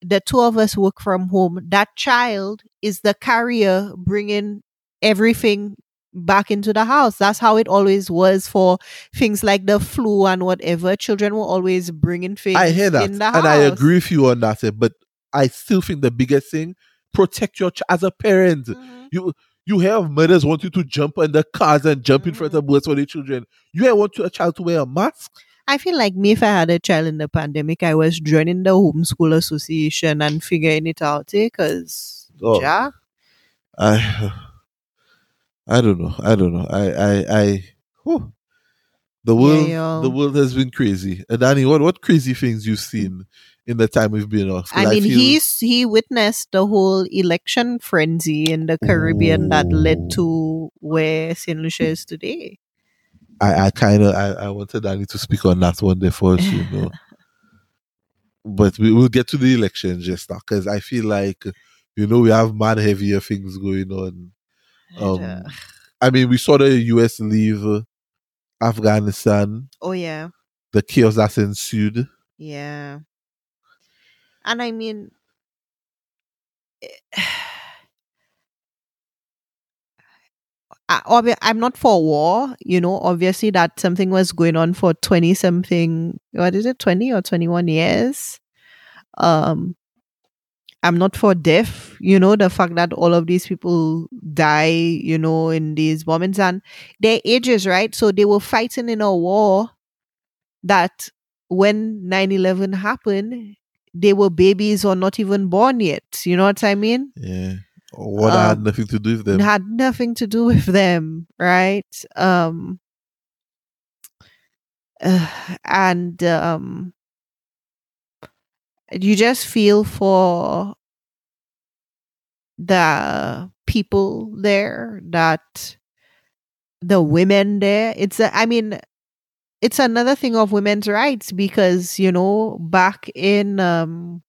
The two of us work from home. That child is the carrier bringing everything back into the house. That's how it always was for things like the flu and whatever. Children were always bringing things I hear that, in the house. and I agree with you on that. eh, But I still think the biggest thing protect your child as a parent. Mhm. You you have mothers wanting to jump on the cars and jump in front of boats for the children. You have want your child to wear a mask. I feel like me, if I had a child in the pandemic, I was joining the homeschool association and figuring it out, because Oh. yeah, I I don't know. I don't know. I I I whew. the world yo. the world has been crazy. And Danny, what what crazy things you've seen in the time we've been off? I mean, feel- he's he witnessed the whole election frenzy in the Caribbean that led to where Saint Lucia is today. I, I kind of I, I wanted Danny to speak on that one for us, you know. but we will get to the election just now because I feel like you know we have man heavier things going on. Um, I mean, we saw the U.S. leave Afghanistan, oh yeah, the chaos that ensued. yeah, and I mean. I, obvi- I'm not for war, you know. Obviously, that something was going on for twenty something. What is it, twenty or twenty one years? Um, I'm not for death. You know, the fact that all of these people die, you know, in these bombings and their ages, right? So they were fighting in a war that when 9-11 happened, they were babies or not even born yet. You know what I mean? Yeah, what had Um, nothing to do with them. Had nothing to do with them, right? Um uh, and um you just feel for the people there that the women there. It's a, i mean it's another thing of women's rights because you know back in um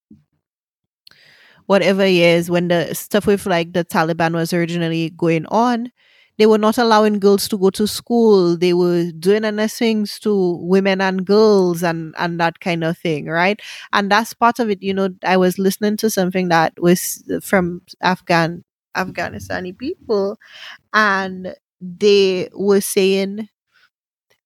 whatever years when the stuff with like the Taliban was originally going on, they were not allowing girls to go to school. They were doing other things to women and girls and and that kind of thing, right? And that's part of it. You know, I was listening to something that was from Afghan Afghanistani people, and they were saying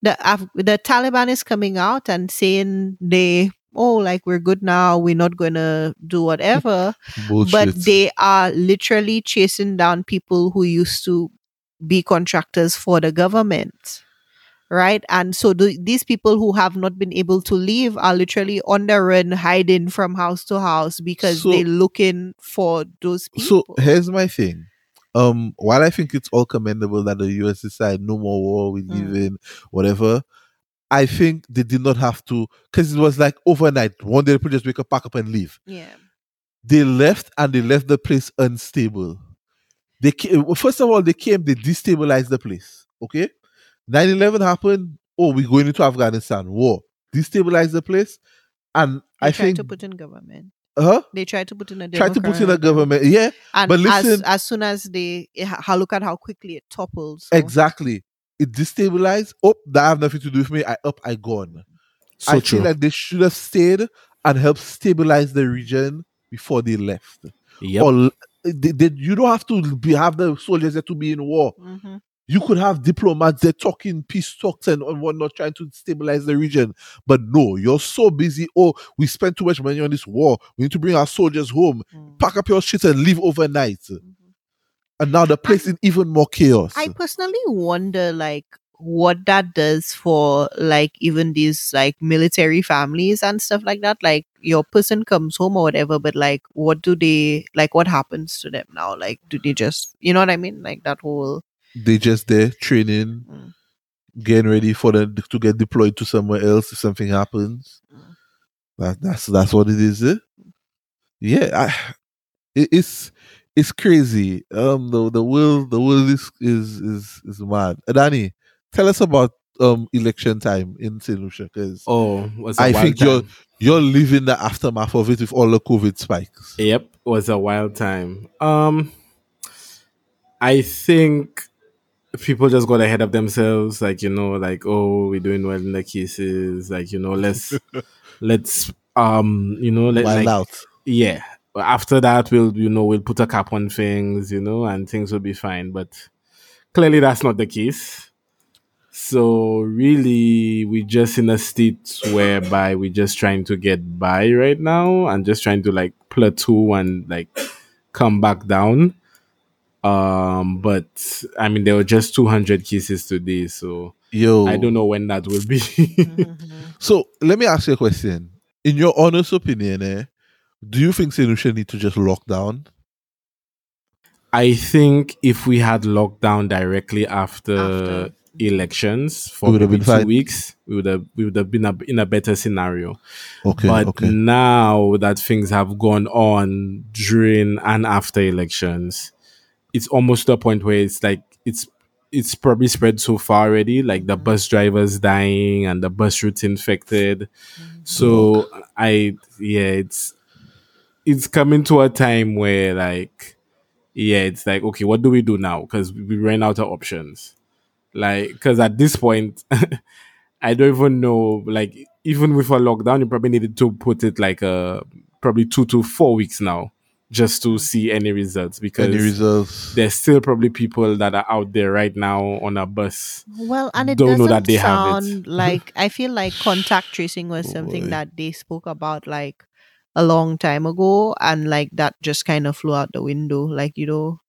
the Af- the Taliban is coming out and saying they oh like we're good now we're not gonna do whatever but they are literally chasing down people who used to be contractors for the government right and so the, these people who have not been able to leave are literally on the run hiding from house to house because So- they're looking for those So here's my thing. Um, while I think it's all commendable that the US decide no more war, we Mm. leave in whatever, I think they did not have to because it was like overnight. One day people just wake up, pack up, and leave. yeah They left and they left the place unstable. They came, well, first of all, they came, they destabilized the place. Okay, 9-11 happened. Oh, we're going into Afghanistan war. Destabilize the place, and they I tried think, to put in government huh? they tried to put in a Try to put in a government. Yeah, and but listen- as soon as they how look at how quickly it topples so- Exactly. It destabilized. Oh, that have nothing to do with me. I up, I gone. So I true. feel like they should have stayed and helped stabilize the region before they left. yep. Or l- they, they, you don't have to be have the soldiers there to be in war. Mhm. You could have diplomats there talking peace talks and, and whatnot, trying to stabilize the region. But no, you're so busy. Oh, we spent too much money on this war. We need to bring our soldiers home. Mm. Pack up your shit and leave overnight. Mhm. And now the place in even more chaos. I personally wonder like what that does for like even these like military families and stuff like that. Like your person comes home or whatever, but like what do they like what happens to them now? Like do they just you know what I mean? Like that whole they just there training, Mm. getting ready for them to get deployed to somewhere else if something happens. Mm. That, that's that's what it is. Eh? Yeah, I, it, it's it's crazy. Um, the the world the world is is is is mad. Uh, Danny, tell us about um election time in Saint Lucia because Oh, was a I think you're time. you're living the aftermath of it with all the COVID spikes. Yep, was a wild time. Um, I think people just got ahead of themselves, like you know, like oh, we're doing well in the cases, like you know, let's let's um, you know, let, Wild like out. yeah. After that, we'll you know we'll put a cap on things, you know, and things will be fine. But clearly, that's not the case. So really, we're just in a state whereby we're just trying to get by right now, and just trying to like plateau and like come back down. Um, but I mean, there were just 200 cases today, so Yo. I don't know when that will be. So let me ask you a question. In your honest opinion, eh, do you think St. Lucia need to just lock down? I think if we had lockdown directly after, After. Elections for We maybe been two fine. weeks, we would have we would have been a, in a better scenario. Okay, but okay. now that things have gone on during and after elections, it's almost to a point where it's like it's it's probably spread so far already. Like the bus drivers dying and the bus routes infected. Mm-hmm. So I yeah, it's it's coming to a time where like yeah, it's like okay, what do we do now? Because we ran out of options. Like, because at this point, I don't even know. Like, even with a lockdown, you probably needed to put it like uh probably two to four weeks now just to see any results because Any results? there's still probably people that are out there right now on a bus. Well, and it Don't know doesn't that they have it. sound like I feel like contact tracing was something Boy. that they spoke about like a long time ago, and like that just kind of flew out the window. Like you don't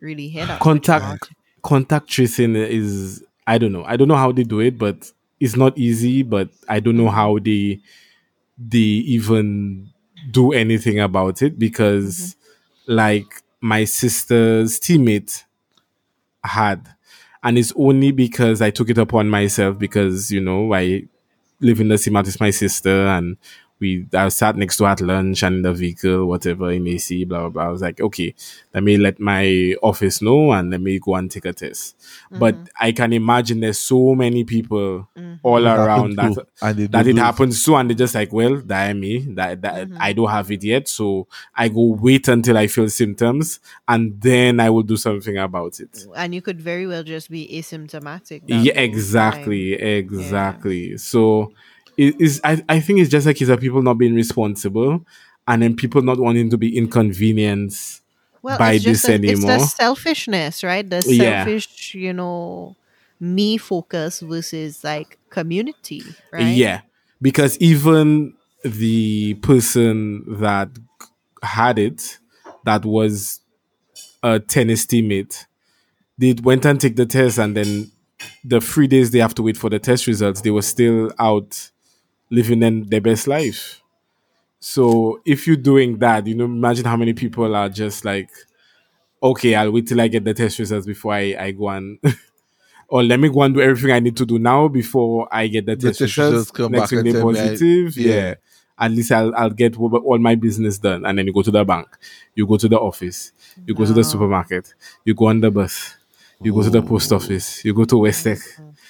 really hear that. Contact about it. Contact tracing is I don't know. I don't know how they do it, but it's not easy. But I don't know how they they even do anything about it because mm-hmm. like my sister's teammate had and it's only because I took it upon myself because you know I live in the same house as my sister and we I sat next to her at lunch and in the vehicle, whatever in AC, blah blah blah. I was like, okay, let me let my office know and let me go and take a test. But mm-hmm. I can imagine there's so many people mm-hmm. all It around happened that too, and that it happens to and they're just like, well, that me, that, that mm-hmm. I don't have it yet. So I go wait until I feel symptoms and then I will do something about it. and you could very well just be asymptomatic. that Yeah, whole exactly, exactly. So it is. I, I think it's just like it's a people not being responsible, and then people not wanting to be inconvenienced Well, by it's this a- it's anymore. the selfishness, right? The Yeah. selfish, you know, me focus versus like community, right? Yeah, because even the person that had it, that was a tennis teammate, they went and take the test, and then the three days they have to wait for the test results, they were still out living in their best life. So if you're doing that, you know, imagine how many people are just like, okay, I'll wait till I get the test results before I, I go and or let me go and do everything I need to do now before I get the, The test, test results. results come Next back thing and they're tell me I- positive. yeah. yeah. At least I'll I'll get all all my business done. And then you go to the bank, you go to the office, you go to the supermarket, you go on the bus, you go to the post office, you go to Westec,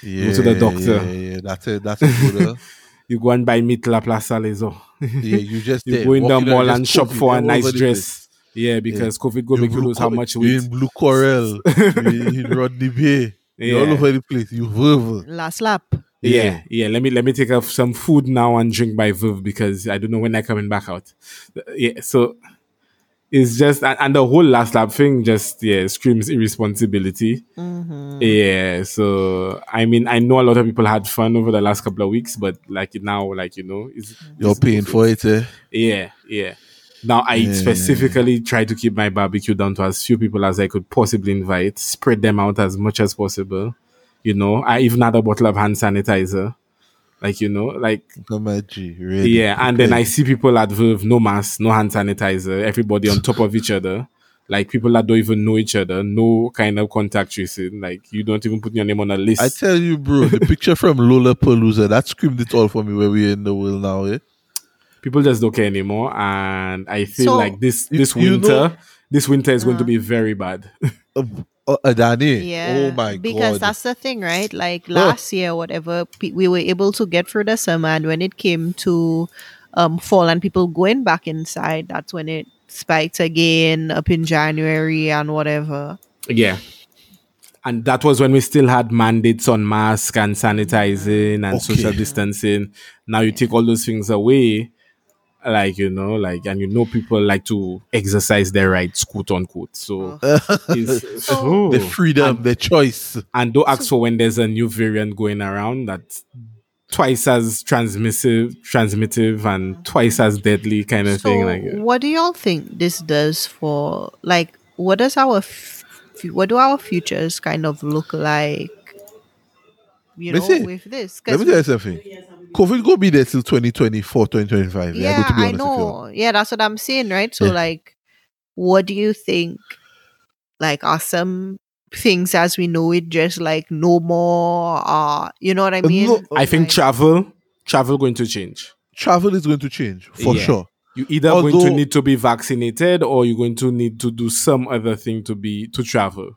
Yeah, you go to the doctor. Yeah, yeah, that's it. That's it. brother. you go and buy meat La Plaza Lezo. yeah, you just you there, go in the mall and shop COVID for a nice over the dress. Yeah, because COVID go place. make you lose how much you weight. in Blue Coral, you in Rodney Bay, you're all over the place. You verbal. Last lap. Yeah, yeah. Let me let me take off some food now and drink my Viv because I don't know when I'm coming back out. Yeah, so it's just and, and the whole last lap thing just yeah screams irresponsibility. Yeah, so I mean I know a lot of people had fun over the last couple of weeks, but like now, like you know, it's, You're it's paying for it, eh? Yeah, yeah. Now I Yeah. specifically try to keep my barbecue down to as few people as I could possibly invite, spread them out as much as possible. You know, I even had a bottle of hand sanitizer. Like, you know, like Come at G, ready. yeah, and then I see people at Verve, no mask, no hand sanitizer, everybody on top of each other. Like people that don't even know each other, no kind of contact tracing. Like you don't even put your name on a list. I tell you, bro, the picture from Lollapalooza that screamed it all for me where we're in the world now, eh? people just don't care anymore, and I feel So- like this You- this you winter, know- this winter is going to be very bad. Uh, uh, Adani. Yeah. Oh my because god. Because that's the thing, right? Like last year, whatever, pe- we were able to get through the summer, and when it came to um, fall and people going back inside, that's when it spiked again up in January and whatever. Yeah. and that was when we still had mandates on mask and sanitizing and social distancing. Now you take all those things away, like you know, like and you know people like to exercise their rights, quote unquote. So, oh. it's, So- the freedom, the choice. and don't ask for when there's a new variant going around that's twice as transmissive, transmittive, and mm-hmm. twice as deadly kind of so thing. Like what do y'all think this does for like what does our f- f- what do our futures kind of look like you Let know with this Let me tell you something. COVID go be there till 2024, 2025. Yeah, I yeah go i honest with you. know yeah that's what i'm saying right so Yeah. like what do you think like are some things as we know it just like no more uh you know what i Uh, mean no, I think Like- travel, travel going to change. Travel is going to change for Yeah. sure. You either going to need to be vaccinated or you're going to need to do some other thing to be to travel.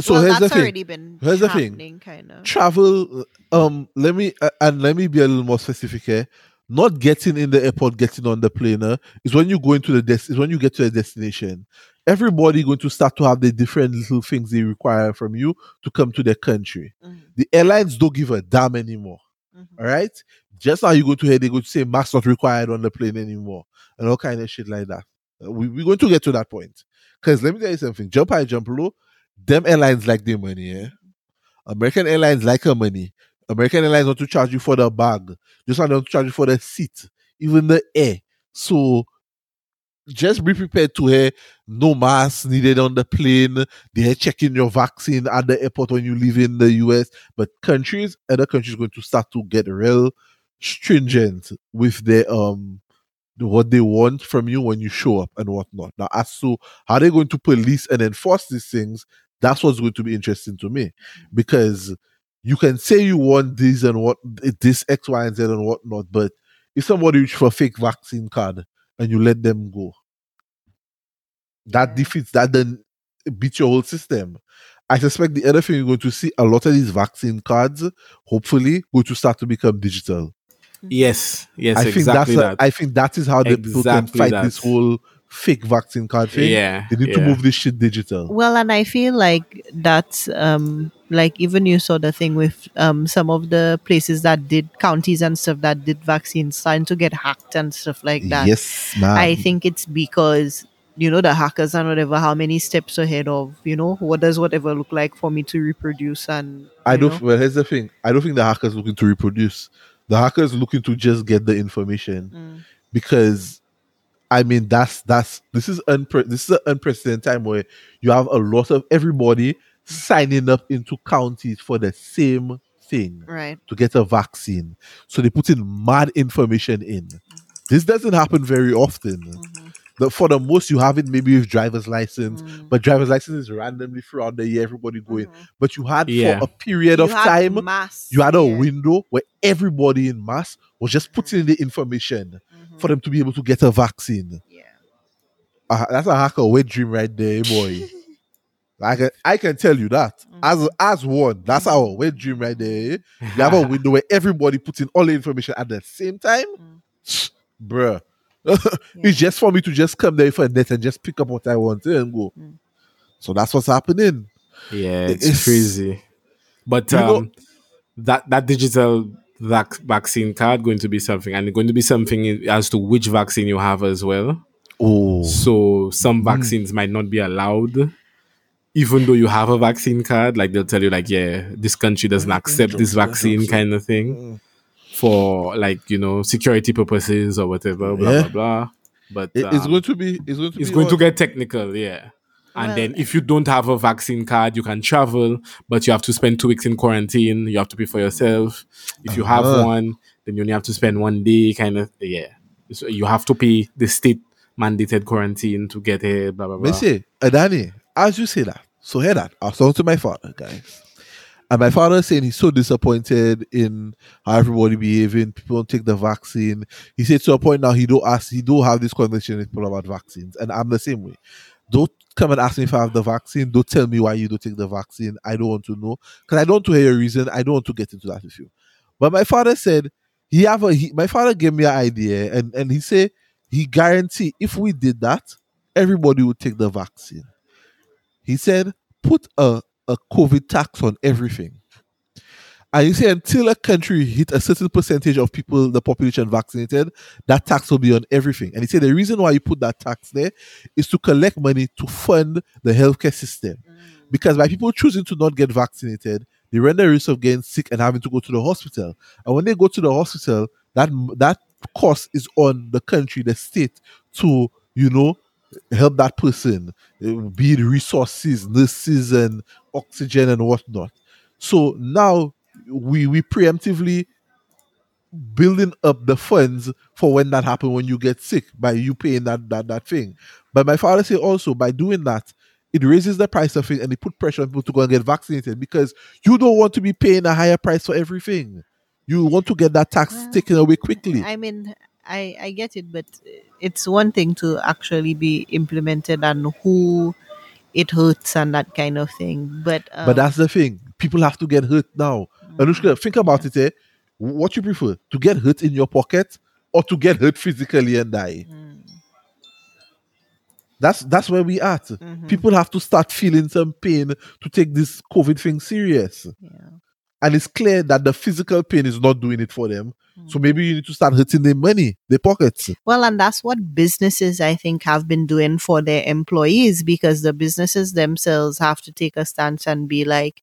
So well, here's that's the thing. already been Here's the thing. happening kind of. Travel um let me uh, and let me be a little more specific here. Not getting in the airport getting on the plane uh, is when you go into the des- is when you get to a destination. Everybody going to start to have the different little things they require from you to come to their country. Mhm. the airlines don't give a damn anymore. Mhm. all right just now you go to here they go to say mask not required on the plane anymore and all kind of shit like that. Uh, we, we're going to get to that point. Because let me tell you something. Jump high jump low them airlines like their money yeah American Airlines like her money. American Airlines want to charge you for the bag. Just want to charge you for the seat, even the air. So just be prepared to hear no mask needed on the plane. They're checking your vaccine at the airport when you leave in the US. But countries, other countries going to start to get real stringent with their um what they want from you when you show up and whatnot. Now, as to how they're going to police and enforce these things, that's what's going to be interesting to me mm-hmm. because you can say you want this and what this X, Y, and Z and whatnot, but if somebody reach for a fake vaccine card and you let them go, that defeats that then beats your whole system. I suspect the other thing you're going to see a lot of these vaccine cards, hopefully, going to start to become digital. Yes, yes, I think exactly that's a- that. I think that is how the people can fight that. this whole fake vaccine card thing. yeah, They need to move this shit digital. Well, and I feel like that's um like even you saw the thing with um some of the places that did counties and stuff that did vaccines starting to get hacked and stuff like that. Yes, man. I think it's because you know the hackers and whatever how many steps ahead of you know what does whatever look like for me to reproduce and I don't. know? Well, here's the thing. I don't think the hackers looking to reproduce. The hackers looking to just get the information Mm. because, I mean, that's that's this is unpre- this is an unprecedented time where you have a lot of everybody signing up into counties for the same thing right to get a vaccine. So they put in mad information in. This doesn't happen very often. Mm-hmm. The, for the most, you have it maybe with driver's license, Mm. but driver's license is randomly throughout the year, everybody going. But you had Yeah. for a period You of time, mass, you had a yeah. window where everybody in mass was just putting in the information Mhm. for them to be able to get a vaccine. yeah Uh, that's a hacker wet dream right there, boy. I can I can tell you that as Mm-hmm. as one, that's our wet dream right there. You have a window where everybody puts in all the information at the same time, Mm. bruh. It's just for me to just come there for a net and just pick up what I want and go. Mm. So that's what's happening. Yeah, it's, It's- crazy. But You know- um, that that digital vac- vaccine card going to be something, and it's going to be something as to which vaccine you have as well. Oh, So some vaccines might not be allowed, even though you have a vaccine card. Like they'll tell you, like, yeah, this country doesn't accept this vaccine kind of thing for like you know security purposes or whatever. Blah Yeah. blah blah. But It- it's um, going to be. It's going to. it's going to get technical, yeah. And Well, then if you don't have a vaccine card, you can travel, but you have to spend two weeks in quarantine. You have to pay for yourself. If you have Uh-huh. one, then you only have to spend one day, kind of, yeah. So you have to pay the state mandated quarantine to get here, blah, blah, blah. Me say, Adani, as you say that, so hear that. I was talking to my father, guys. And my father saying he's so disappointed in how everybody behaving. People don't take the vaccine. He said to a point now he don't ask, he don't have this conversation with people about vaccines. And I'm the same way. Don't come and ask me if I have the vaccine. Don't tell me why you don't take the vaccine. I don't want to know. Because I don't want to hear your reason. I don't want to get into that with you. But my father said he have a he, my father gave me an idea and, and he said he guarantee if we did that, everybody would take the vaccine. He said, put a a COVID tax on everything. And you say until a country hit a certain percentage of people, the population vaccinated, that tax will be on everything. And he said the reason why you put that tax there is to collect money to fund the healthcare system. Because by people choosing to not get vaccinated, they run the risk of getting sick and having to go to the hospital. And when they go to the hospital, that that cost is on the country, the state, to you know help that person, uh, be it resources, nurses, and oxygen and whatnot. So now we we preemptively building up the funds for when that happen when you get sick by you paying that that that thing. But my father said also by doing that, it raises the price of it and it put pressure on people to go and get vaccinated because you don't want to be paying a higher price for everything. You want to get that tax Well, taken away quickly. I mean, I I get it, but it's one thing to actually be implemented and who it hurts and that kind of thing. But um, But that's the thing. People have to get hurt now. Anushka, think about it. Eh? What you prefer? To get hurt in your pocket or to get hurt physically and die? That's that's where we at. Mhm. People have to start feeling some pain to take this COVID thing serious. yeah. And it's clear that the physical pain is not doing it for them. Mm. So maybe you need to start hurting their money, their pockets. Well, and that's what businesses, I think, have been doing for their employees because the businesses themselves have to take a stance and be like,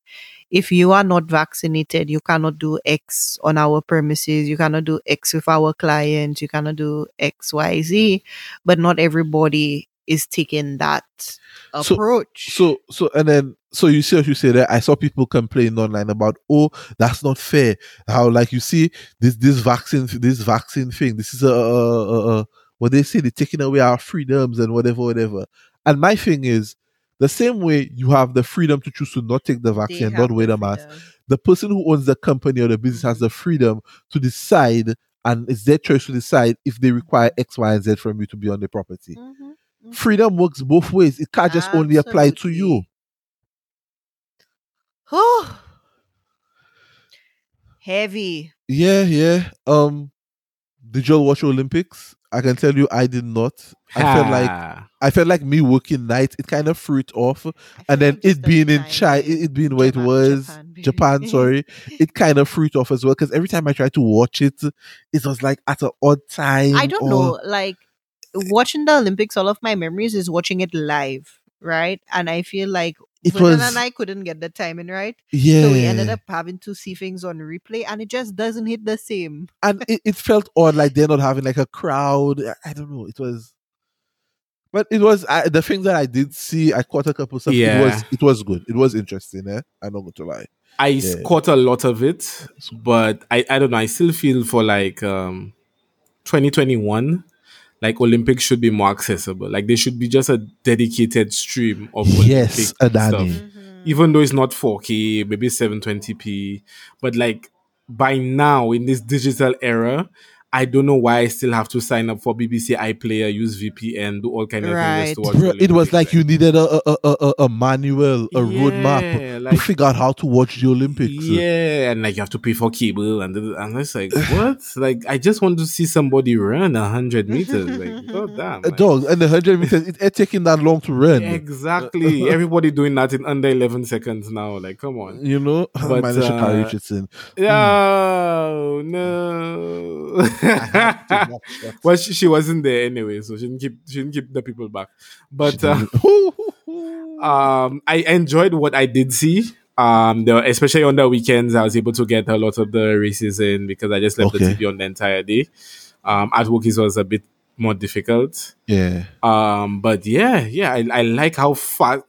if you are not vaccinated, you cannot do X on our premises, you cannot do X with our clients, you cannot do X, Y, Z. But not everybody is taking that So- approach. So so and then so you see what you say there. I saw people complain online about oh that's not fair. How like you see this this vaccine this vaccine thing. This is a, a, a, what they say they're taking away our freedoms and whatever whatever. And my thing is the same way you have the freedom to choose to not take the vaccine and not wear the mask. The person who owns the company or the business has the freedom to decide and it's their choice to decide if they require X, Y, and Z from you to be on the property. Mhm, mhm. Freedom works both ways. It can't just only apply to you. Absolutely. Oh, heavy. Yeah, yeah. Um, did you all watch Olympics? I can tell you, I did not. I felt like I felt like me working night. It kind of threw it off, and then it being in China, it, it being where it was Japan. Japan. Sorry, it kind of threw it off as well. Because every time I tried to watch it, it was like at an odd time. I don't or- know. Like watching the Olympics, all of my memories is watching it live, right? And I feel like It Vernon was and I couldn't get the timing right, yeah, so we ended up having to see things on replay, and it just doesn't hit the same. and it, it felt odd, like they're not having like a crowd. I- I don't know. It was. But it was I, the things that I did see. I caught a couple stuff. It was it was good. It was interesting. Eh? I'm not going to lie. I Yeah. caught a lot of it, but I, I don't know. I still feel for like um, 2021, like Olympics should be more accessible. Like there should be just a dedicated stream of Yes, Olympic stuff. Even though it's not 4K, maybe 720p, but like by now in this digital era, I don't know why I still have to sign up for BBC iPlayer, use VPN, do all kind of things just to watch Bro, it was like you needed a a, a, a, a manual, a roadmap Yeah, to figure out how to watch the Olympics. Yeah, and like you have to pay for cable, and and it's like what? like I just want to see somebody run a hundred meters. Like god damn, A like, dog and the hundred meters. It ain't taking that long to run. exactly. Everybody doing that in under eleven seconds now. Like come on. You know, But, minus Sha'Carri uh, Richardson. No, no. well, she, she wasn't there anyway, so she didn't keep she didn't keep the people back. But uh, um, I enjoyed what I did see. Um, the, especially on the weekends, I was able to get a lot of the races in because I just left Okay. the TV on the entire day. Um, at work, it was a bit more difficult. yeah, Um, but yeah, yeah, I, I like how fast.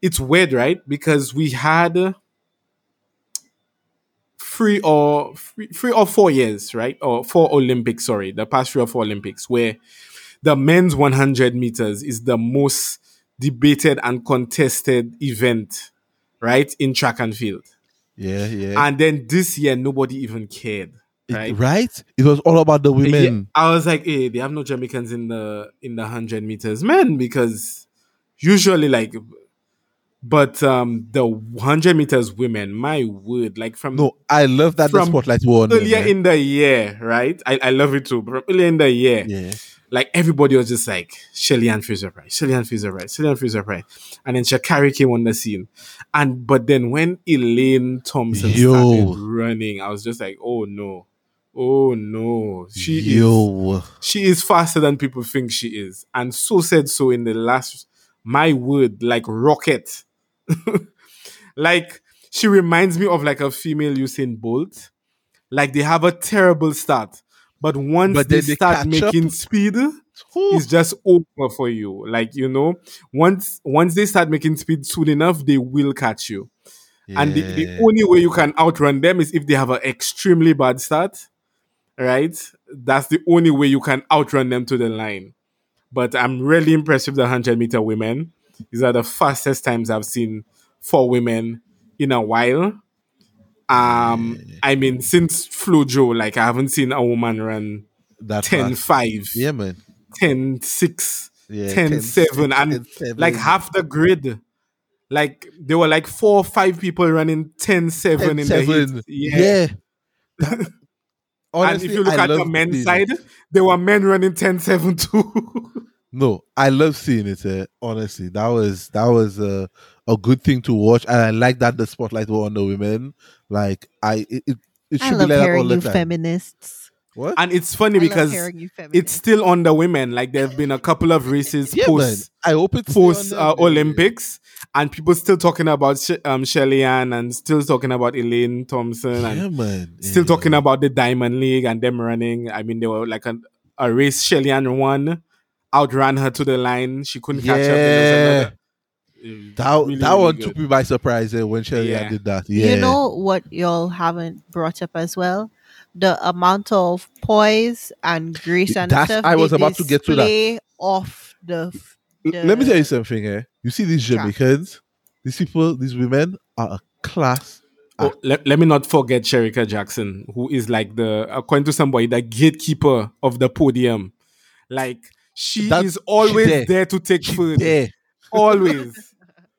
It's weird, right? Because we had three or three, three or four years, right? Or four Olympics. Sorry, the past three or four Olympics, where the men's 100 meters is the most debated and contested event, right, in track and field. yeah, yeah. And then this year, nobody even cared, It- right? right? It was all about the Yeah, women. I was like, hey, they have no Jamaicans in the in the hundred meters, man, because usually like, but um, the hundred meters women, my word, like from No, I love that the spotlight them, earlier in the year, right? I, I love it too. From earlier in the year, yeah, like everybody was just like Shelly-Ann Fraser-Pryce, Shelly Ann Fraser Price, Shelly-Ann Fraser-Pryce, and then Sha'Carri came on the scene, and but then when Elaine Thompson Yo. started running, I was just like, oh no, oh no, she is she is faster than people think she is, and so said so in the last. My word, like rocket, like she reminds me of like a female Usain Bolt. Like they have a terrible start, but once But they, they start making up. speed, it's just over for you. Like you know, once once they start making speed soon enough, they will catch you. And the, the only way you can outrun them is if they have an extremely bad start, right? That's the only way you can outrun them to the line. But I'm really impressed with the 100 meter women. These are the fastest times I've seen for women in a while. Um, I mean, since Flojo, like I haven't seen a woman run that 10 fast. 5, Yeah, man. 10 6, Yeah, 10 7, and 10-7. like half the grid. Like there were like four or five people running 10 7 in the 10-7. heat. Yeah. Yeah. That- and if you look I at the men's side, there were men running 10 7 too. No, I love seeing it. eh, honestly, that was that was a a good thing to watch, and I like that the spotlight were on the women. Like I, it, it, it I should be love like that all hearing the you time. feminists. What? and it's funny I because hearing you feminists. it's still on the women. Like there have been a couple of races yeah, man. post I hope it's post uh, Olympics, and people still talking about Sh- um, Shelly Ann and still talking about Elaine Thompson and Yeah, man. still Yeah. talking about the Diamond League and them running. I mean, they were like a, a race Shelly Ann won, outran her to the line. She couldn't catch up. There was another- That, really, that really one good. took me by surprise eh, when Shelly Yeah. did that. Yeah. You know what y'all haven't brought up as well? The amount of poise and grace and That's- stuff I was about to get to that. display off the. f- L- Let me tell you something, eh? You see these track. Jamaicans, these people, these women are a class. Oh, let, let me not forget Shericka Jackson, who is like the, according to somebody, the gatekeeper of the podium. Like, she That- is always there. there. to take She food. there. Always.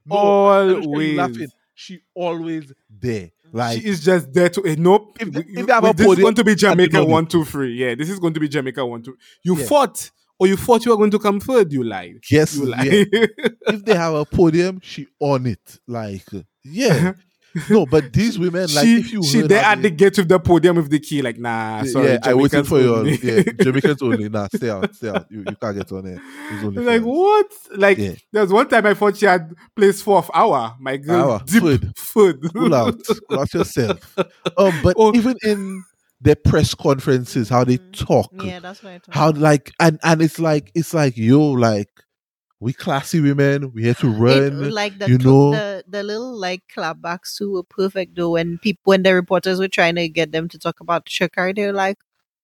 No, Always. laughing. She always there. Like she is just there to. eh, nope. If if have a this is going to be Jamaica one, two, three. Yeah, this is going to be Jamaica one, two. You Yeah. fought, or you thought you were going to come third. You lied. yes, You yeah. lied. if they have a podium, she on it. Like yeah. No, but these women, like she if you she heard there at the gate with the podium with the key. Like nah, sorry. yeah, I waited Jamaicans for you. Yeah, Jamaicans only. Nah, stay out, stay out. You, you can't get on there. It's only like for what? Like Yeah. there was one time I thought she had placed fourth hour. My girl, Hour. deep Food. food. Pull out, pull out yourself. Um, but Oh. even in their press conferences, how they talk, Yeah, that's what I thought. how like and and it's like it's like yo, like we classy women, we here to It- run. like the, you know- the the little like clapbacks too were perfect though when people when the reporters were trying to get them to talk about Sha'Carri they were like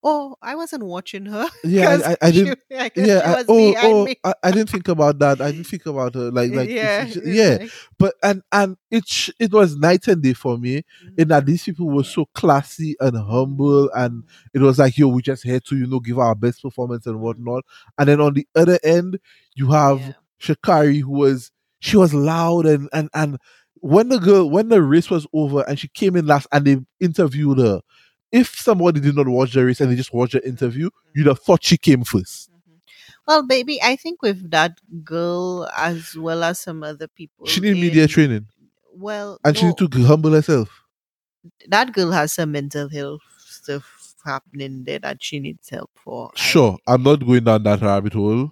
oh I wasn't watching her yeah, I, I, I didn't. she, like, yeah, I, oh, oh. I, I didn't think about that. I didn't think about her. Like, like, yeah it's- yeah. like, But and and it sh- it was night and day for me mm-hmm. in that these people were so classy and humble, and it was like, yo, we just had to, you know, give our best performance and whatnot. And then on the other end, you have Yeah. Sha'Carri, who was she was loud and and and when the girl when the race was over and she came in last and they interviewed her. If somebody did not watch the race and they just watched the interview, mm-hmm. you'd have thought she came first. Mm-hmm. well baby I think with that girl as well as some other people She need media training well and she need to humble herself. that girl has some mental health stuff happening there that she needs help for Sure, I'm not going down that rabbit hole.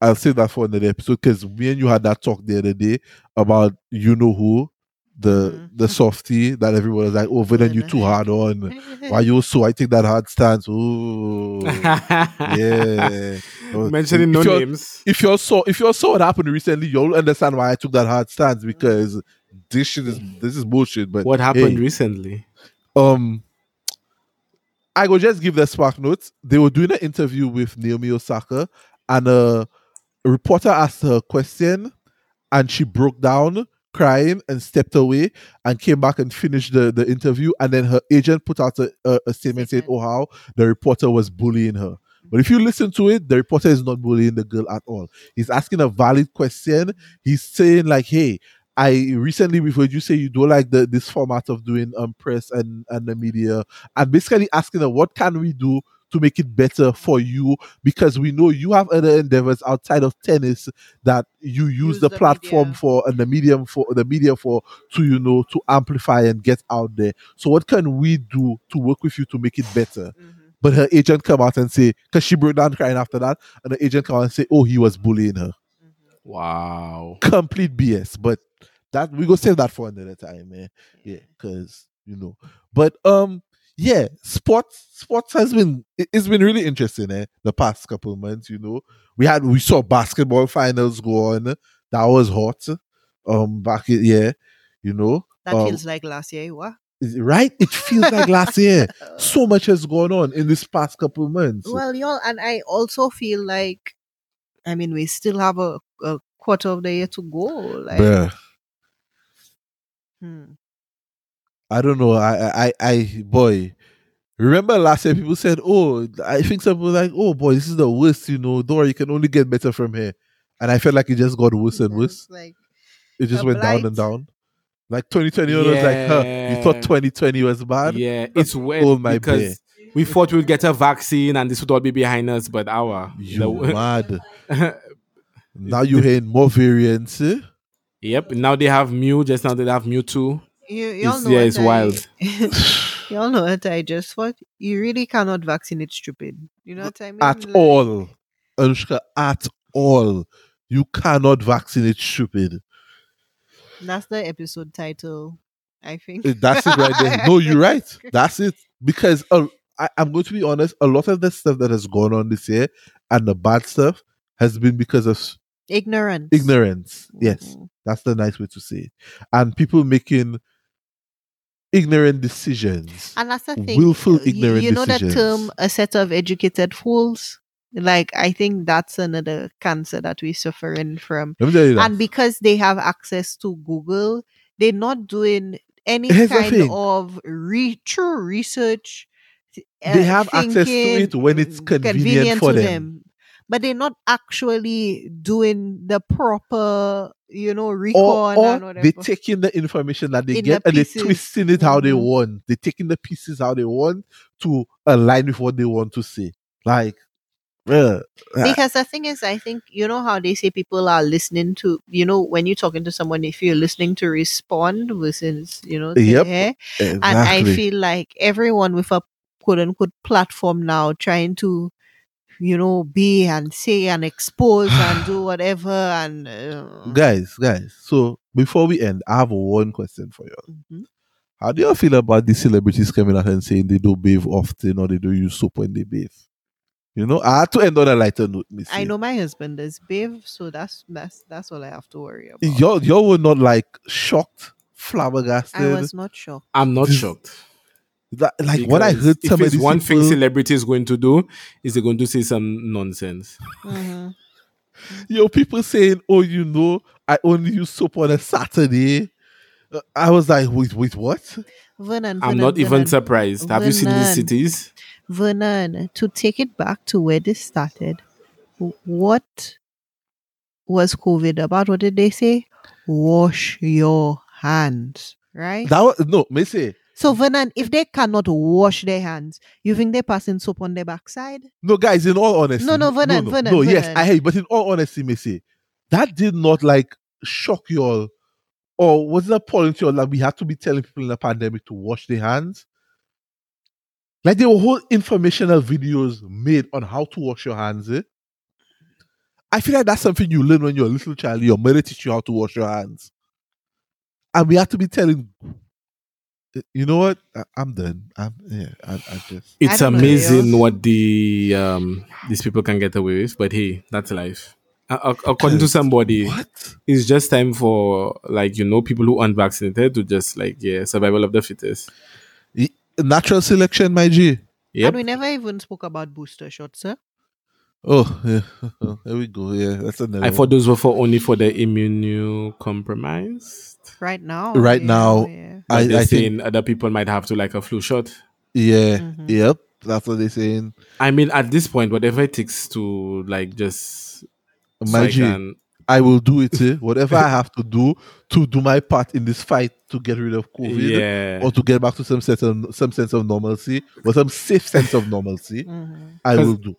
I'll save that for another episode because me and you had that talk the other day about you know who the Mhm. the softie that everyone was like, oh, but then you too hard on. Why you so? I take that hard stance. Ooh, yeah. Oh, Mentioning if no you're- names. If you saw if you saw what happened recently, you'll understand why I took that hard stance because this shit is this is bullshit. But What happened hey, recently? um I will just give the spark notes. They were doing an interview with Naomi Osaka, and a reporter asked her a question, and she broke down crying and stepped away and came back and finished the, the interview. And then her agent put out a, a, a statement saying, Oh, how the reporter was bullying her. But if you listen to it, the reporter is not bullying the girl at all. He's asking a valid question. He's saying, like, hey, I recently we've heard you say you don't like the this format of doing um press and, and the media, and basically asking her what can we do to make it better for you because we know you have other endeavors outside of tennis that you use, Use the, the platform media. for and the medium for the media for to you know to amplify and get out there. So what can we do to work with you to make it better? But her agent come out and say, because she broke down crying after that, and the agent come out and say, oh, he was bullying her. Wow. Complete BS. But that we go save that for another time, man. Yeah, because you know. But um, yeah, sports sports has been it- it's been really interesting, eh? The past couple of months, you know. We had we saw basketball finals go on. That was hot. Um, back in, yeah, you know. That um, feels like last year. What? right? It feels like last year. So much has gone on in this past couple of months. Well, y'all, and I also feel like, I mean, we still have a, a quarter of the year to go. Like, Bruh. hmm. I don't know. I, I, I, boy. Remember last year, people said, "Oh, I think some people were like, oh boy, this is the worst." You know, Dora, you can only get better from here. And I felt like it just got worse and worse. Like, It just a went down and down. Like 2020 was like, huh, you thought 2020 was bad? Yeah, it's weird hold my because we thought we would get a vaccine and this would all be behind us, but our You the- mad. Now you're hearing more variants. eh? yep. Now they have Mu. Just now they have Mu too. You, y'all know yeah, it's I- wild. y'all know what I just thought? You really cannot vaccinate stupid. You know what I mean? At Like, all. Anushka, at all. You cannot vaccinate stupid. That's the episode title, I think. Eh, That's it right there. No, you're right. That's it. Because uh, I, I'm going to be honest, a lot of the stuff that has gone on this year and the bad stuff has been because of Ignorance. ignorance. Yes, Mhm. that's the nice way to say it. And people making ignorant decisions. And that's the thing. Willful, you- ignorant You, know decisions. the term a set of educated fools? Like I think that's another cancer that we're suffering from. Let me tell you that. And because they have access to Google, they're not doing any Here's kind of re- true research. uh, They have access to it when it's mm, convenient for them. But they're not actually doing the proper, you know, or, recon or and whatever. they're taking the information that they In get the and they're twisting it how they Mhm. want. They're taking the pieces how they want to align with what they want to say. Like, because the thing is i think you know how they say people are listening to you know when you're talking to someone if you're listening to respond versus you know Yep, hear. and i feel like everyone with a quote unquote platform now trying to you know be and say and expose and do whatever and uh, guys, guys. So before we end, I have one question for you. mhm. How do you feel about these celebrities coming out and saying they do bathe often or they do use soap when they bathe? You know, I had to end on a lighter note. Missy. i know my husband is babe so that's that's that's all i have to worry about Y'all, y'all were not like shocked, flabbergasted. i was not shocked I'm not shocked. That- like what I Because heard if some of it's these one thing celebrity is going to do, is they're going to say some nonsense. Mhm. Yo, people saying, "Oh, you know, I only use soap on a Saturday." Uh, I was like, "Wait, wait, what?" Vernon, I'm Vernon, not even Vernon. surprised. Have you seen these Vernon. cities? Vernon, to take it back to where this started, what was COVID about? What did they say? Wash your hands, right? That was no, me say so, Vernon, if they cannot wash their hands, you think they're passing soap on their backside? no, guys. In all honesty, No, no, Vernon, no, Vernon, no, yes, I hate, But in all honesty, me say that did not like shock you all, or was it appalling to you all that we had to be telling people in the pandemic to wash their hands? Like there were whole informational videos made on how to wash your hands. Eh? I feel like that's something you learn when you're a little child. Your mother teach you how to wash your hands, and we have to be telling. You know what? I, I'm done. I'm yeah. I, I just It's don't know, amazing what the um these people can get away with, but hey, that's life. Uh, according to somebody, what? it's just time for like you know people who aren't vaccinated to just like yeah survival of the fittest. Natural selection, my G. Yep. And we never even spoke about booster shots, sir. Oh, yeah. There we go. Yeah, that's another. I thought those were for only for the immunocompromised. Right now. Right yeah, now, yeah. But I, they're I think. other people might have to like a flu shot. Yeah. Mhm. Yep. That's what they're saying. I mean, at this point, whatever it takes to like just so My can- I will do it. eh, Whatever I have to do to do my part in this fight to get rid of COVID, Yeah. or to get back to some sense of some sense of normalcy or some safe sense of normalcy, Mhm. I 'Cause- will do.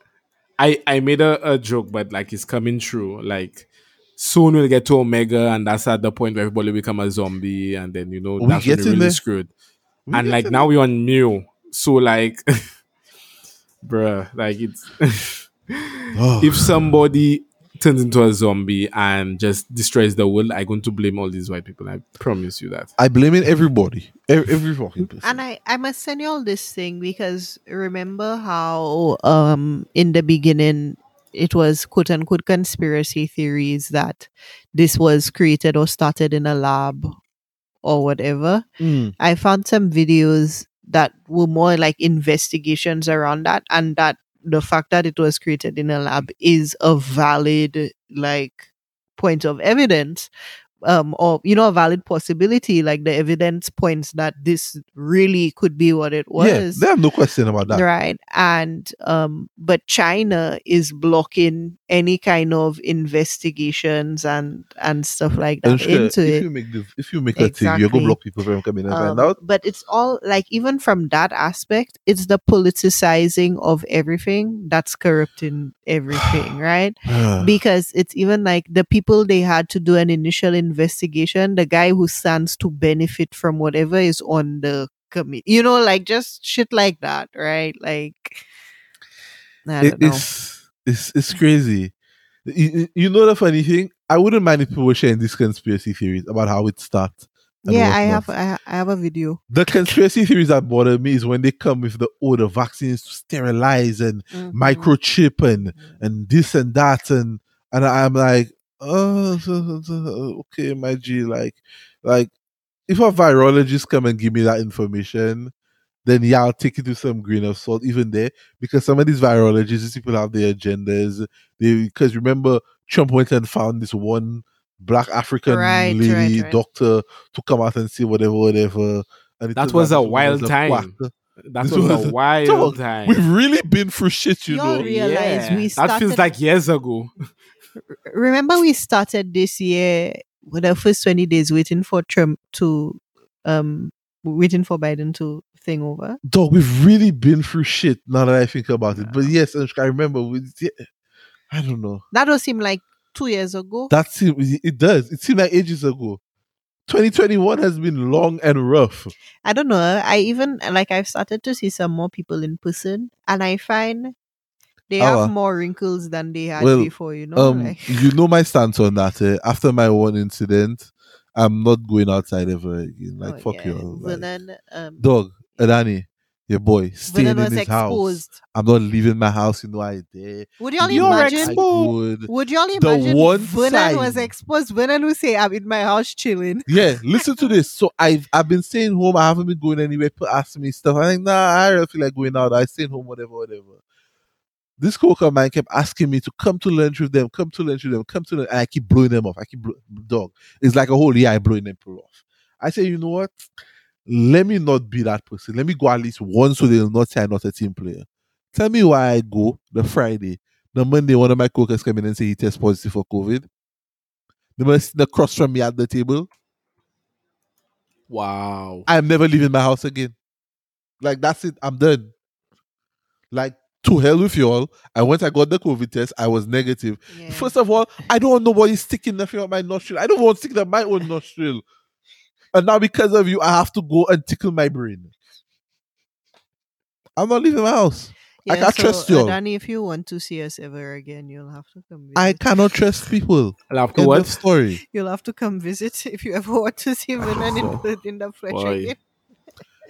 I I made a, a joke, but like it's coming true. Like soon we'll get to Omega, and that's at the point where everybody become a zombie, and then you know We that's when you're really there. screwed. We and like now we're on Mu, so like, bruh, like it's Oh. if somebody turns into a zombie and just destroys the world, I'm going to blame all these white people. I promise you that. I blame it everybody, every, every fucking person. And I, I must send you all this thing because remember how um in the beginning it was quote unquote conspiracy theories that this was created or started in a lab or whatever. Mm. I found some videos that were more like investigations around that and that the fact that it was created in a lab is a valid like point of evidence um or you know a valid possibility like the evidence points that this really could be what it was. Yeah, they have no question about that. right and um but china is blocking any kind of investigations and and stuff like that Anushka, into if it. you make the, if you make a thing, you're gonna block people from coming and find um, out. but it's all like even from that aspect it's the politicizing of everything that's corrupting everything right? Because it's even like the people they had to do an initial investigation the guy who stands to benefit from whatever is on the committee you know like just shit like that right like I It- it's it's it's crazy. You, you know the funny thing? I wouldn't mind if people were sharing these conspiracy theories about how it starts. yeah i have I, ha- I have a video The conspiracy theories that bother me is when they come with the oh the vaccines to sterilize and Mhm. microchip and and this and that and and I'm like oh so- so- oh, okay my G like like if a virologist come and give me that information then yeah I'll take it with some grain of salt even there because some of these virologists these people have their agendas they because remember Trump went and found this one black African Right, lady right, right. doctor to come out and see whatever whatever and That was a wild was time. quack. That This was was- a wild Dog, time. We've really been through shit, you Y'all know. realize we started, that feels like years ago. Remember we started this year with the first 20 days waiting for Trump to um waiting for Biden to thing over. Dog, we've really been through shit now that I think about it. But yes, I remember with yeah, I don't know. That was him like two years ago. That seemed it does. It seemed like ages ago. 2021 has been long and rough. I don't know. I even like I've started to see some more people in person and I find they have more wrinkles than they had Well, before, you know? um, like, you know my stance on that. Eh? After my one incident, I'm not going outside ever again. Like oh, fuck yeah. you. Like, um, dog, Adani, your boy, staying in was his house. I'm not leaving my house. You know I there. Would y'all You're imagine? exposed. Would y'all imagine? The one Vernon was side- exposed? Vernon would say, I'm in my house chilling. Yeah, listen to this. So I've I've been staying home. I haven't been going anywhere. People asking me stuff. I'm like, nah, I don't feel like going out. I stay home, whatever, whatever. This coca man kept asking me to come to lunch with them, come to lunch with them, come to lunch, and I keep blowing them off. I keep blow, dog. It's like a whole year I blowing them off. I say, you know what? Let me not be that person. Let me go at least once so they'll not say I'm not a team player. Tell me why I go the Friday. The Monday, one of my coworkers come in and say he tests positive for COVID. The man sit across from me at the table. Wow. I'm never leaving my house again. Like that's it. I'm done. Like to hell with y'all. I went. I got the COVID test. I was negative. Yeah. First of all, I don't want nobody sticking nothing on my nostril. I don't want to stick on my own nostril. And now because of you, I have to go and tickle my brain. I'm not leaving my house. I can't trust y'all. Danny, if you want to see us ever again, you'll have to come visit. I cannot trust people. I'll have to End what? of story. You'll have to come visit if you ever want to see Vernon in, the- in the flesh Boy. again.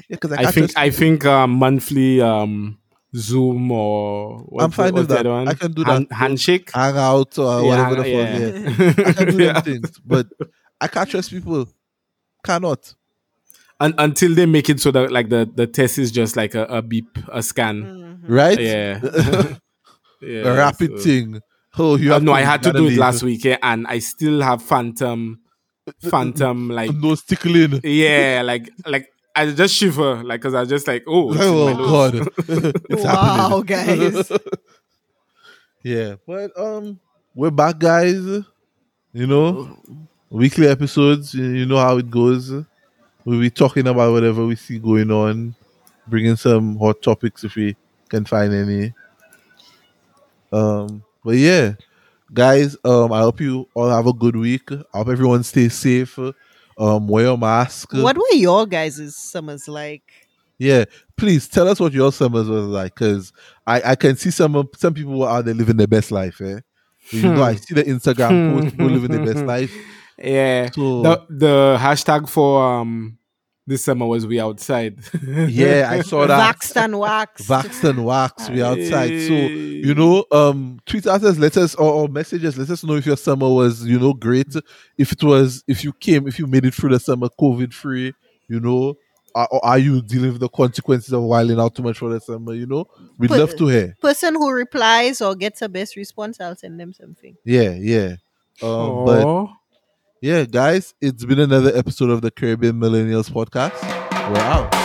Yeah, because I, I think trust I think uh, monthly um Zoom or what, I'm fine what's with that. I can do Hand- that. handshake. hangout or whatever the fuck. Yeah. I can do them Yeah. things, but I can't trust people. Cannot. Un- until they make it so that like the, the test is just like a, a beep, a scan. Mhm. Right? Yeah. yeah. a rapid so- thing. Oh, you Uh, no, I had to gotta do it last week, yeah, and I still have phantom, phantom like No stickling. yeah, like like I just shiver, like because I was just like, oh, it's Oh. God! it's Wow, happening. guys. yeah, but um, we're back, guys. You know, weekly episodes. You you know how it goes. We'll be talking about whatever we see going on, bringing some hot topics if we can find any. Um, but yeah, guys. Um, I hope you all have a good week. I hope everyone stays safe. Um, wear your mask. What were your guys' summers like? Yeah, please tell us what your summers was like, because I, I can see some some people were out there living their best life. Eh? You know, I see the Instagram post people living their best life. Yeah. So The the hashtag for um this summer was we outside. yeah, I saw that. Waxed and waxed. Vaxxed and wax, we outside. So you know, um, tweet at us, let us or, or message us, let us know if your summer was, you know, great. If it was, if you came, if you made it through the summer COVID free, you know, or, or are you dealing with the consequences of wilding out too much for the summer? You know, we'd But- love to hear. Person who replies or gets a best response, I'll send them something. Yeah, yeah. Um, but Aw. Yeah, guys, it's been another episode of the Caribbean Millennials podcast. We're out.